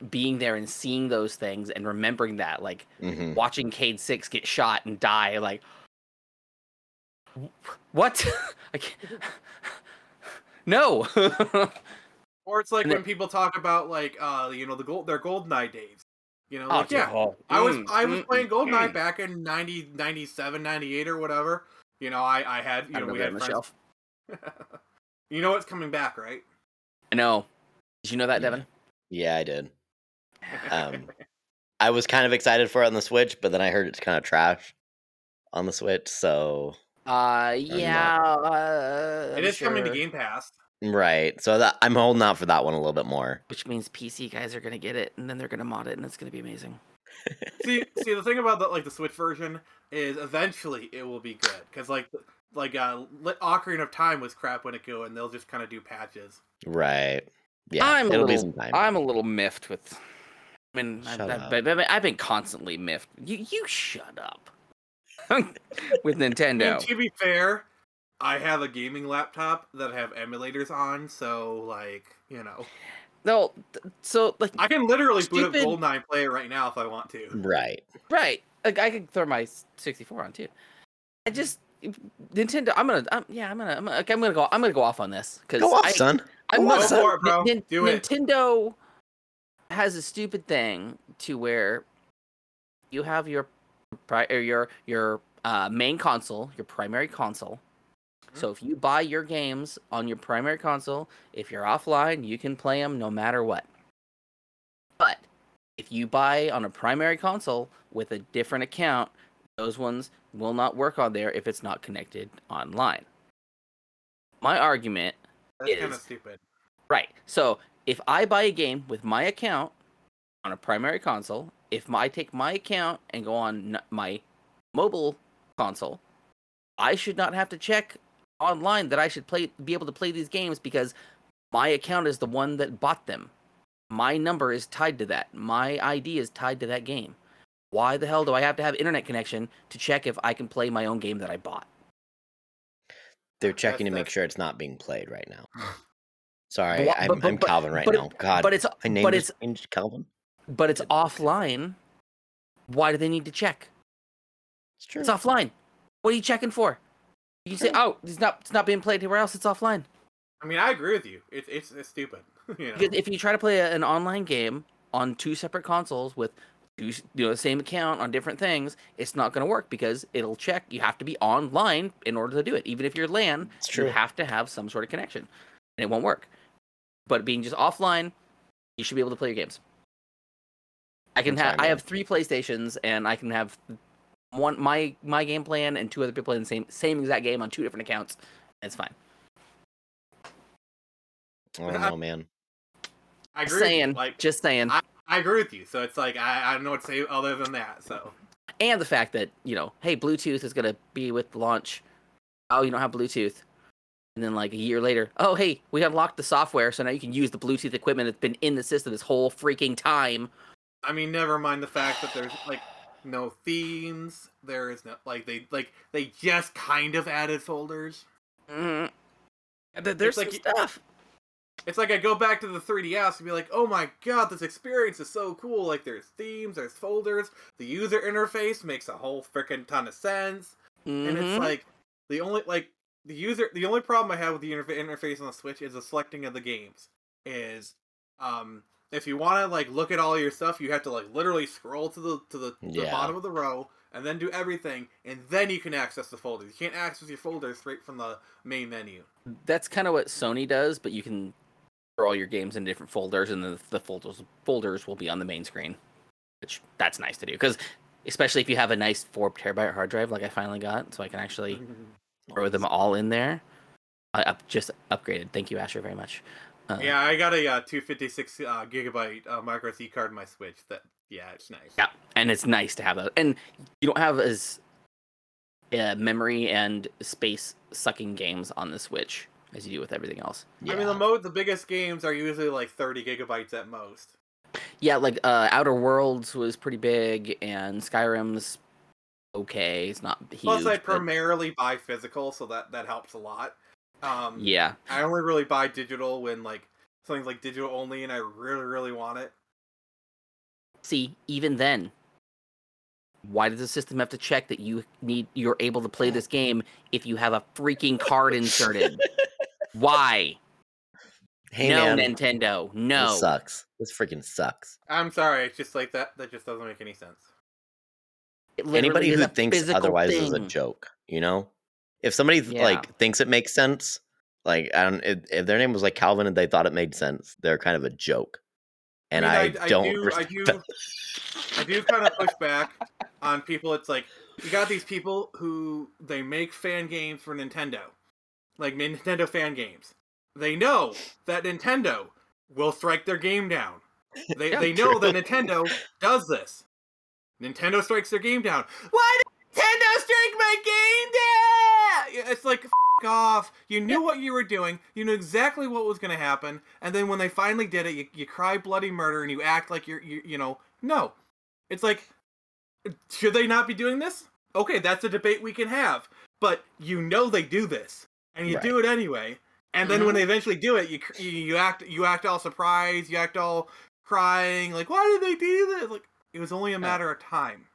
Being there and seeing those things and remembering that, like Mhm. watching Cade Six get shot and die, like what? I can't... No. Or it's like And when it- people talk about like uh you know the gold their GoldenEye days. You know, Oh, like yeah, oh, I was mm, I was mm, playing mm, GoldenEye mm. back in 90, 97, 98 or whatever. You know, I I had you I know we had the friends. shelf. you know it's coming back, right? I know. Did you know that, Yeah. Devin? Yeah, I did. Um, I was kind of excited for it on the Switch, but then I heard it's kind of trash on the Switch. So Uh, yeah. Uh, it I'm coming to sure. Game Pass. right, so that I'm holding out for that one a little bit more. Which means PC guys are gonna get it, and then they're gonna mod it, and it's gonna be amazing. see, see the thing about the like the Switch version is eventually it will be good because like like uh Lit- Ocarina of Time was crap when it go and they'll just kind of do patches. Right. Yeah, I'm a it'll be little. some time. I'm a little miffed with. I mean, I've, Shut I've, up. been- I've, been- I've been constantly miffed. You, you shut up. with Nintendo. And to be fair, I have a gaming laptop that I have emulators on, so like you know No, th- so like I can literally boot up Stupid- GoldenEye and play it right now if I want to. right. Right. Like I could throw my 64 on too. I just Nintendo. I'm gonna. I'm, yeah. I'm gonna. I'm gonna, okay, I'm gonna go. I'm gonna go off on this because Go off, I, son. I'm Go gonna- off, Go son. for it, bro. Nin- Do it. Has a stupid thing to where you have your pri- or your your uh, main console, your primary console. So if you buy your games on your primary console, if you're offline, you can play them no matter what. But if you buy on a primary console with a different account, those ones will not work on there if it's not connected online. My argument That's It kind of is. stupid. Right. So if I buy a game with my account on a primary console, if I take my account and go on my mobile console, I should not have to check online that I should play be able to play these games because my account is the one that bought them. My number is tied to that. My ID is tied to that game. Why the hell do I have to have internet connection to check if I can play my own game that I bought? They're checking to That's- make sure it's not being played right now. Sorry, But I'm, but- I'm but- Calvin right but now. God, but it's my name but it's changed Calvin. but it's offline. Why do they need to check? It's true. It's offline. What are you checking for? You can say, "Oh, it's not it's not being played anywhere else. It's offline." I mean, I agree with you. It's it's, it's stupid. you know? Because if you try to play a, an online game on two separate consoles with two, you know, the same account on different things, it's not going to work because it'll check. You have to be online in order to do it. Even if you're LAN, It's you have to have some sort of connection, and it won't work. But being just offline, you should be able to play your games. I can have. I have three PlayStations, and I can have one my my game plan and two other people playing the same same exact game on two different accounts. It's fine. I don't know, man. I Just agree. with you. saying. Like, just saying. I agree with you. So it's like I, I don't know what to say other than that. So and the fact that you know, hey, Bluetooth is gonna be with launch. Oh, you don't have Bluetooth, and then like a year later, oh, hey, we unlocked the software, so now you can use the Bluetooth equipment that's been in the system this whole freaking time. I mean, never mind the fact that there's like no themes. There is no like they like they just kind of added folders. Mm-hmm. There's like some y- stuff. It's like I go back to the 3DS and be like, oh my god, this experience is so cool. Like there's themes, there's folders, the user interface makes a whole freaking ton of sense. And it's Mhm. like the only like the user the only problem I have with the interfa- interface on the Switch is the selecting of the games. Is um if you want to like look at all your stuff, you have to like literally scroll to the to the, the bottom of the row and then do everything, and then you can access the folders. You can't access your folders straight from the main menu. that's kind of what Sony does, but you can throw all your games in different folders, and the, the folders folders will be on the main screen, which that's nice to do because especially if you have a nice four terabyte hard drive like I finally got, so I can actually throw them all in there. I up, just upgraded. Thank you, Asher, very much. Uh, Yeah, I got a uh, 256 uh, gigabyte uh, micro SD card in my Switch. That yeah, it's nice. Yeah, and it's nice to have that. And you don't have as uh, memory and space sucking games on the Switch as you do with everything else. Yeah. I mean, the mo the biggest games are usually like 30 gigabytes at most. Yeah, like uh, Outer Worlds was pretty big, and Skyrim's okay. It's not huge. Plus, I but- primarily buy physical, so that that helps a lot. Um, yeah, I only really buy digital when like something's like digital only, and I really really want it. see, even then, why does the system have to check that you need you're able to play this game if you have a freaking card inserted? Why? hey, no, man. Nintendo. No. This sucks. This freaking sucks. I'm sorry, it's just like that. That just doesn't make any sense. Anybody who thinks otherwise is a joke. You know, if somebody Yeah. like thinks it makes sense, like I don't. If, if their name was like Calvin and they thought it made sense, they're kind of a joke. And I, mean, don't. I do, I do. I do kind of push back on people. It's like you got these people who they make fan games for Nintendo, like Nintendo fan games. They know that Nintendo will strike their game down. They Yeah, they know true. that Nintendo does this. Nintendo strikes their game down. Why did Nintendo strike my game down? It's like f- off. You knew what you were doing. You knew exactly what was going to happen. And then when they finally did it, you, you cry bloody murder and you act like you're you, you know no. It's like should they not be doing this? Okay, that's a debate we can have. But you know they do this, and you do it anyway. And then when mm-hmm. they eventually do it, you you, you act you act all surprised, you act all crying, like why did they do this? Like it was only a uh, matter of time.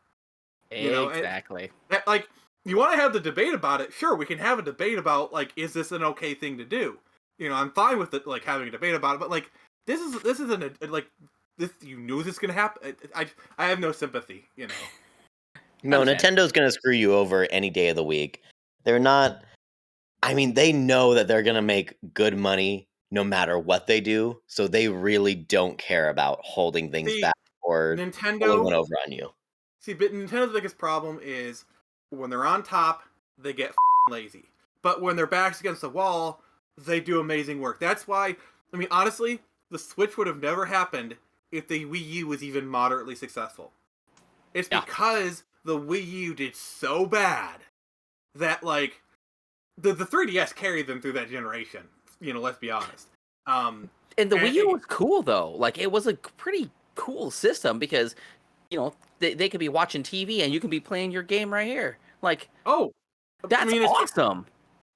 You know, and- exactly. That, like you want to have the debate about it sure we can have a debate about like is this an okay thing to do you know i'm fine with it like having a debate about it but like this is this isn't a, like this you knew this is gonna happen i i have no sympathy you know No, Understand. Nintendo's gonna screw you over any day of the week. They're not. I mean, they know that they're gonna make good money no matter what they do, so they really don't care about holding things See, back or nintendo over on you. see but nintendo's biggest problem is when they're on top they get lazy but when their backs against the wall they do amazing work that's why i mean honestly the switch would have never happened if the wii u was even moderately successful it's Yeah. because the wii u did so bad that like the, the 3ds carried them through that generation you know let's be honest um And the and- Wii U was cool though. Like it was a pretty cool system because you know they, they could be watching TV and you can be playing your game right here. Like oh that's I mean, awesome.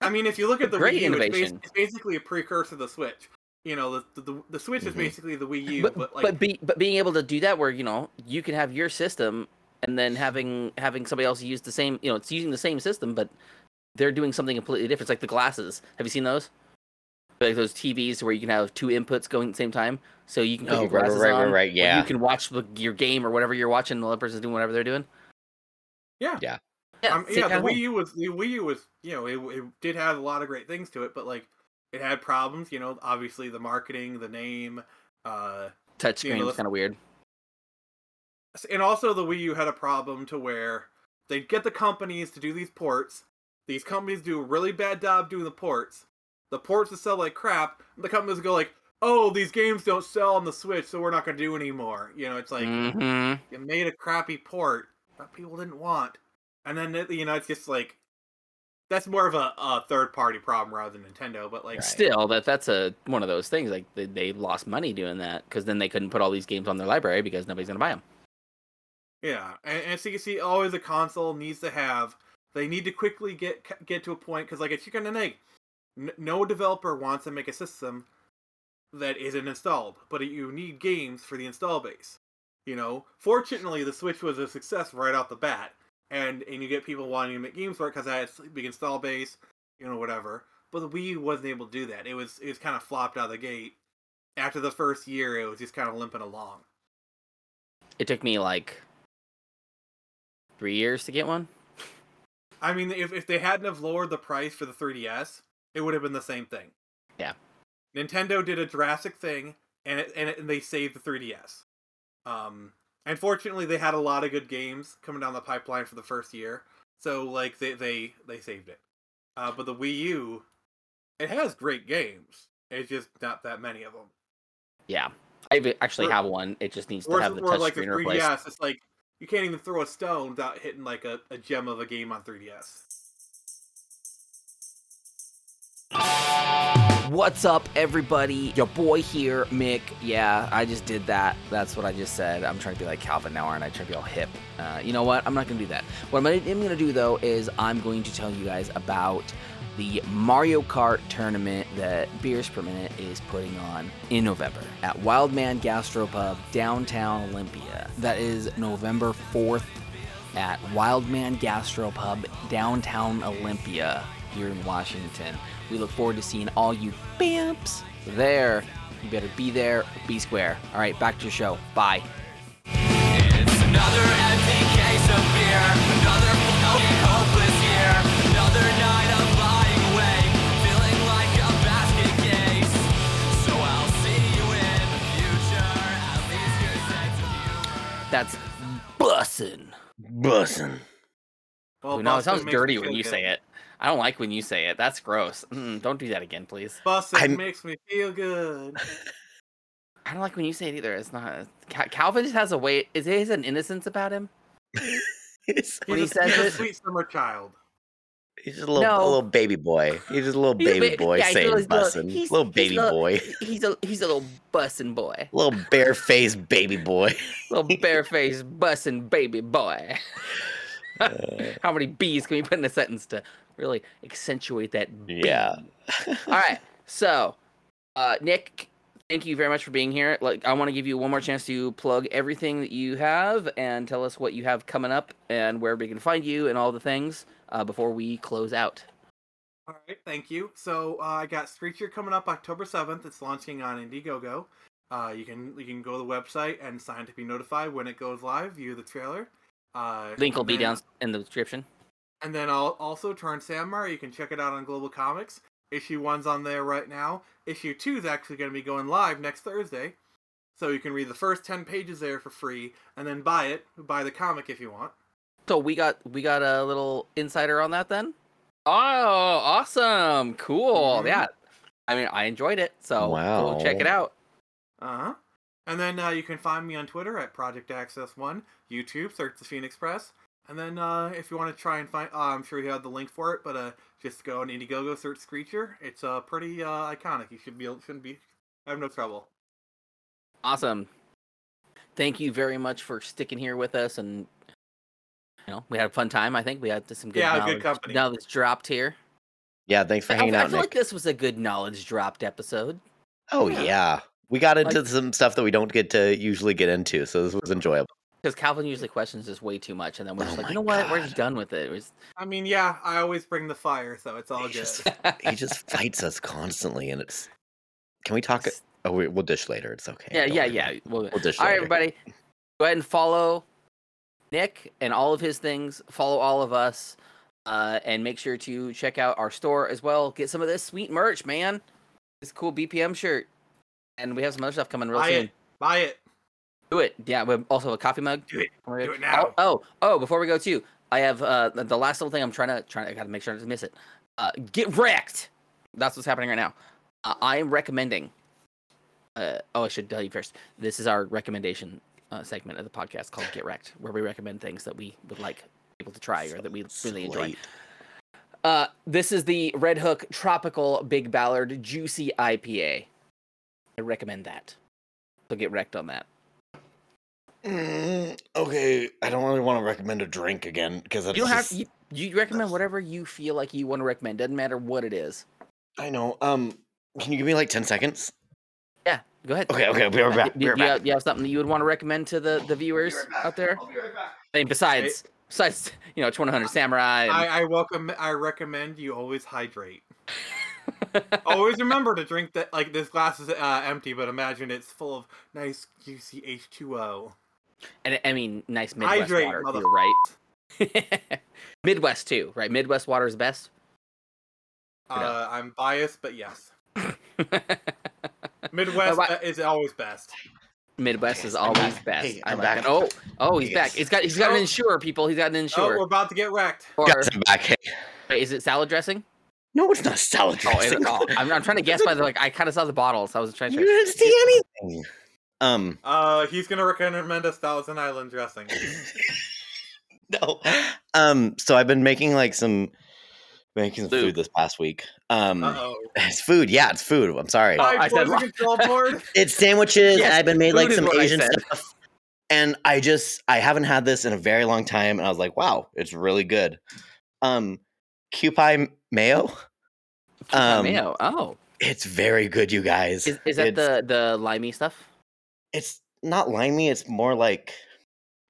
I mean, if you look at the Great Wii U, innovation. it's basically a precursor to the Switch. you know the the, the Switch is Mhm. basically the Wii U, but but, like but, be, but being able to do that where you know you can have your system and then having having somebody else use the same you know it's using the same system but they're doing something completely different it's like the glasses have you seen those like those tvs where you can have two inputs going at the same time so you can put Oh, your right, right, glasses right, on right, right, yeah. you can watch the, your game or whatever you're watching the other person's doing whatever they're doing yeah. Yeah. yeah, Um, yeah, the kind of Wii. U was the Wii U was you know it, it did have a lot of great things to it, but like it had problems. You know, obviously the marketing, the name, uh, touch you know, screen is let's- kind of weird and also the Wii U had a problem to where they'd get the companies to do these ports. These companies do a really bad job doing the ports. The ports that sell like crap. And the companies would go like, "Oh, these games don't sell on the Switch, so we're not going to do anymore." You know, it's like mm-hmm. you made a crappy port that people didn't want, and then it- you know it's just like that's more of a, a third party problem rather than Nintendo. But like, Right. still that that's a one of those things like they, they lost money doing that because then they couldn't put all these games on their library because nobody's gonna buy them Yeah, and, and so you can see always a console needs to have. They need to quickly get get to a point because like a chicken and egg. N- no developer wants to make a system that isn't installed, but you need games for the install base. You know, fortunately, the Switch was a success right off the bat, and and you get people wanting to make games for it because it has big install base, you know, whatever. But the Wii U wasn't able to do that. It was it was kind of flopped out of the gate. After the first year, it was just kind of limping along. it took me like three years to get one I mean, if if they hadn't have lowered the price for the 3DS, it would have been the same thing. Yeah. Nintendo did a drastic thing, and it, and, it, and they saved the 3DS. Um, unfortunately, they had a lot of good games coming down the pipeline for the first year, so like they they they saved it. Uh, but the Wii U, it has great games. It's just not that many of them. yeah i actually Or- have one it just needs to have the or touch like the replaced 3DS, it's like you can't even throw a stone without hitting like a, a gem of a game on 3DS. What's up, everybody? Your boy here, Mick. Yeah, I just did that. That's what I just said. I'm trying to be like Calvin now, aren't I? Trying to be all hip. Uh, you know what? I'm not going to do that. What I'm going to do, though, is I'm going to tell you guys about the Mario Kart tournament that Beers Per Minute is putting on in November at Wildman Gastropub, downtown Olympia. That is November 4th at Wildman Gastropub, downtown Olympia, here in Washington. We look forward to seeing all you bamps there. You better be there, be square. All right, back to your show. Bye. It's another empty case of beer, another fucking hopeless year, another night of lying awake, feeling like a basket case. So I'll see you in the future, at least your sense of humor. That's bussin'. Bussin'. Well, Ooh, no, it sounds dirty when you good. say it. I don't like when you say it. That's gross. Mm, don't do that again, please. Bussin' I'm- makes me feel good. I don't like when you say it either. It's not. Cal- Calvin just has a way. Is he has an innocence about him? he's, When he He's, a, says he's a sweet summer child. he's just a little, No. a little baby boy. He's just a little baby boy yeah, he's a saying little- bussin'. he's- little he's baby a- boy. He's a he's a little bussin' boy. Little bare-faced baby boy. Little barefaced bussin' baby boy. How many B's can we put in a sentence to really accentuate that? B? yeah. All right. So, uh, Nick, thank you very much for being here. Like, I want to give you one more chance to plug everything that you have and tell us what you have coming up and where we can find you and all the things uh, before we close out. All right, thank you. So uh, I got Screecher coming up October seventh. It's launching on Indiegogo. Uh, you can you can go to the website and sign to be notified when it goes live. View the trailer. Uh, Link will and be then- down in the description. And then I'll also turn Samurai. You can check it out on GlobalComix. Issue one's on there right now. Issue two is actually going to be going live next Thursday, so you can read the first ten pages there for free, and then buy it. Buy the comic if you want. So we got we got a little insider on that then. Oh, awesome! Cool. Mhm. Yeah. I mean, I enjoyed it, so go check it out. Uh huh. And then uh, you can find me on Twitter at Project Access One, YouTube, search the Phoenix Press, and then uh, if you want to try and find, uh, I'm sure you have the link for it, but uh, just go on Indiegogo, search Screecher. It's uh, pretty uh, iconic. You should be able, shouldn't be have no trouble. Awesome. Thank you very much for sticking here with us, and you know we had a fun time. I think we had some good Yeah, good knowledge, company. knowledge dropped here. Yeah, thanks for I, hanging I out, I feel Nick. like this was a good knowledge dropped episode. Oh Yeah. yeah. We got into Like- some stuff that we don't get to usually get into, so this was enjoyable. Because Calvin usually questions us way too much, and then we're just Oh like, you my know what? We're just done with it. It was- I mean, yeah, I always bring the fire, so it's all He good. just, he just fights us constantly, and it's. Can we talk? Oh, we, we'll dish later. It's okay. yeah, don't yeah, worry yeah. We'll, We'll dish all right, later. everybody, go ahead and follow Nick and all of his things. Follow all of us, uh, and make sure to check out our store as well. Get some of this sweet merch, man. This cool BPM shirt, and we have some other stuff coming real Buy soon. it. Buy it. Do it. Yeah, we also have a coffee mug. Do it. Do it now. Oh, oh, oh, before we go too, I have uh the the last little thing I'm trying to trying to I gotta make sure I don't miss it. Uh get wrecked. That's what's happening right now. Uh, I am recommending uh oh I should tell you first. This is our recommendation uh, segment of the podcast called Get Wrecked, where we recommend things that we would like people to try or that we really enjoy. Uh this is the Redhook Tropical Big Ballard Juicy IPA. I recommend that. So get wrecked on that. Mm, okay, I don't really want to recommend a drink again because You don't have you, you recommend whatever you feel like you want to recommend. Doesn't matter what it is. I know. Um, can you give me like ten seconds? Yeah, go ahead. Okay, okay, we are Uh, back. do- We do are you, back. have, you have something that you would want to recommend to the, the viewers out there? I'll be right back. I mean, besides besides you know 100 Samurai. And, I, I welcome. I recommend you always hydrate. always remember to drink that. Like this glass is uh, empty, but imagine it's full of nice juicy H2O. and I mean, nice Midwest Hydrate, water mother- too, right? Midwest too, right? Midwest water is best. Uh, I'm biased, but yes, Midwest uh, is always best. Midwest Okay, is I'm always best. Hey, I I'm like back. Oh, oh, he's back. He's got he's got an Oh. insurer, people. He's got an Oh, insurer. we're about to get wrecked. or Guys, I'm back. Hey. wait, is it salad dressing? No, it's not salad Oh, is dressing. it, oh I'm, I'm trying to guess by the like. I kind of saw the bottle, so I was trying to. you didn't see anything. Um, Uh, he's gonna recommend us Thousand Island dressing. no. Um, so I've been making like some making some Food. food this past week. Um, Uh oh. it's food. Yeah, it's food. I'm sorry. Oh, I said poison wrong. control board. It's sandwiches. Yes, I've been made like food is some what I Asian said. stuff. And I just I haven't had this in a very long time and I was like, wow, it's really good. Um Kewpie mayo. Um Mayo. Oh, it's very good, you guys. is, is that it's, the the limey stuff? it's not limey, it's more like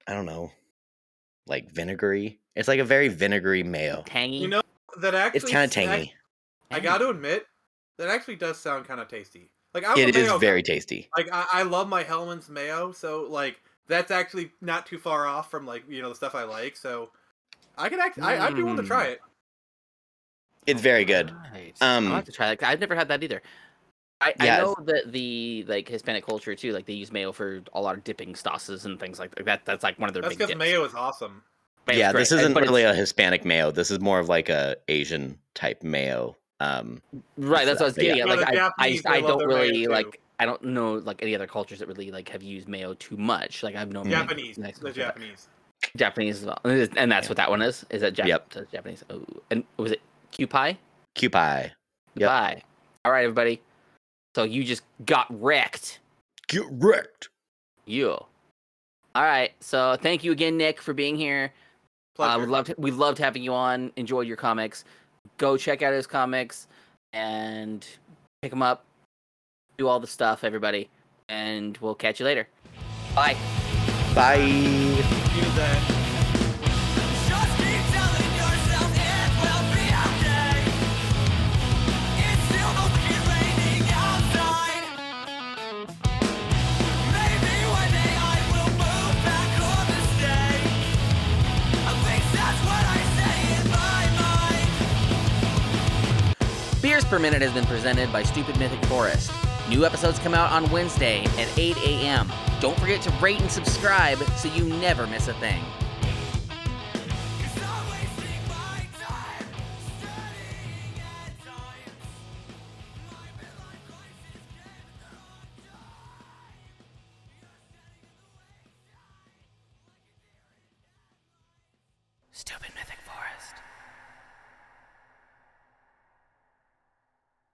I don't know, like vinegary. It's like a very vinegary mayo. Tangy. You know that actually. It's kind of tangy. I got to admit, that actually does sound kind of tasty. Like I'm It is mayo guy. very tasty. like I, I love my Hellmann's mayo, so like that's actually not too far off from like you know the stuff I like. So I could actually, I, I'd be willing to try it. It's very good. Right. Um, I'll have to try that. I've never had that either. I, Yeah, I know that the like Hispanic culture too, like they use mayo for a lot of dipping sauces and things like that. That's like one of their That's big because mayo is awesome. Mayo's yeah, great, this and- isn't but really a Hispanic mayo. This is more of like a Asian type mayo. Um, right. That's what I was but yeah. getting at. Like the I, I, I don't really like. I don't know like any other cultures that really like have used mayo too much. Like I've known. Japanese, nice the ones like that. Japanese. Japanese as well, and that's Yeah. what that one is. Is that Jap- Yep. Japanese? Oh, and was it Kewpie? Kewpie. Yep. Bye. All right, everybody. So you just got wrecked. Get wrecked. You. All right. So thank you again, Nick, for being here. Pleasure. Uh, we loved we loved having you on. Enjoyed your comics. Go check out his comics and pick them up. Do all the stuff, everybody, and we'll catch you later. Bye. Bye. Beers Per Minute has been presented by Stupid Mythic Forest. New episodes come out on Wednesday at 8 a.m. Don't forget to rate and subscribe so you never miss a thing.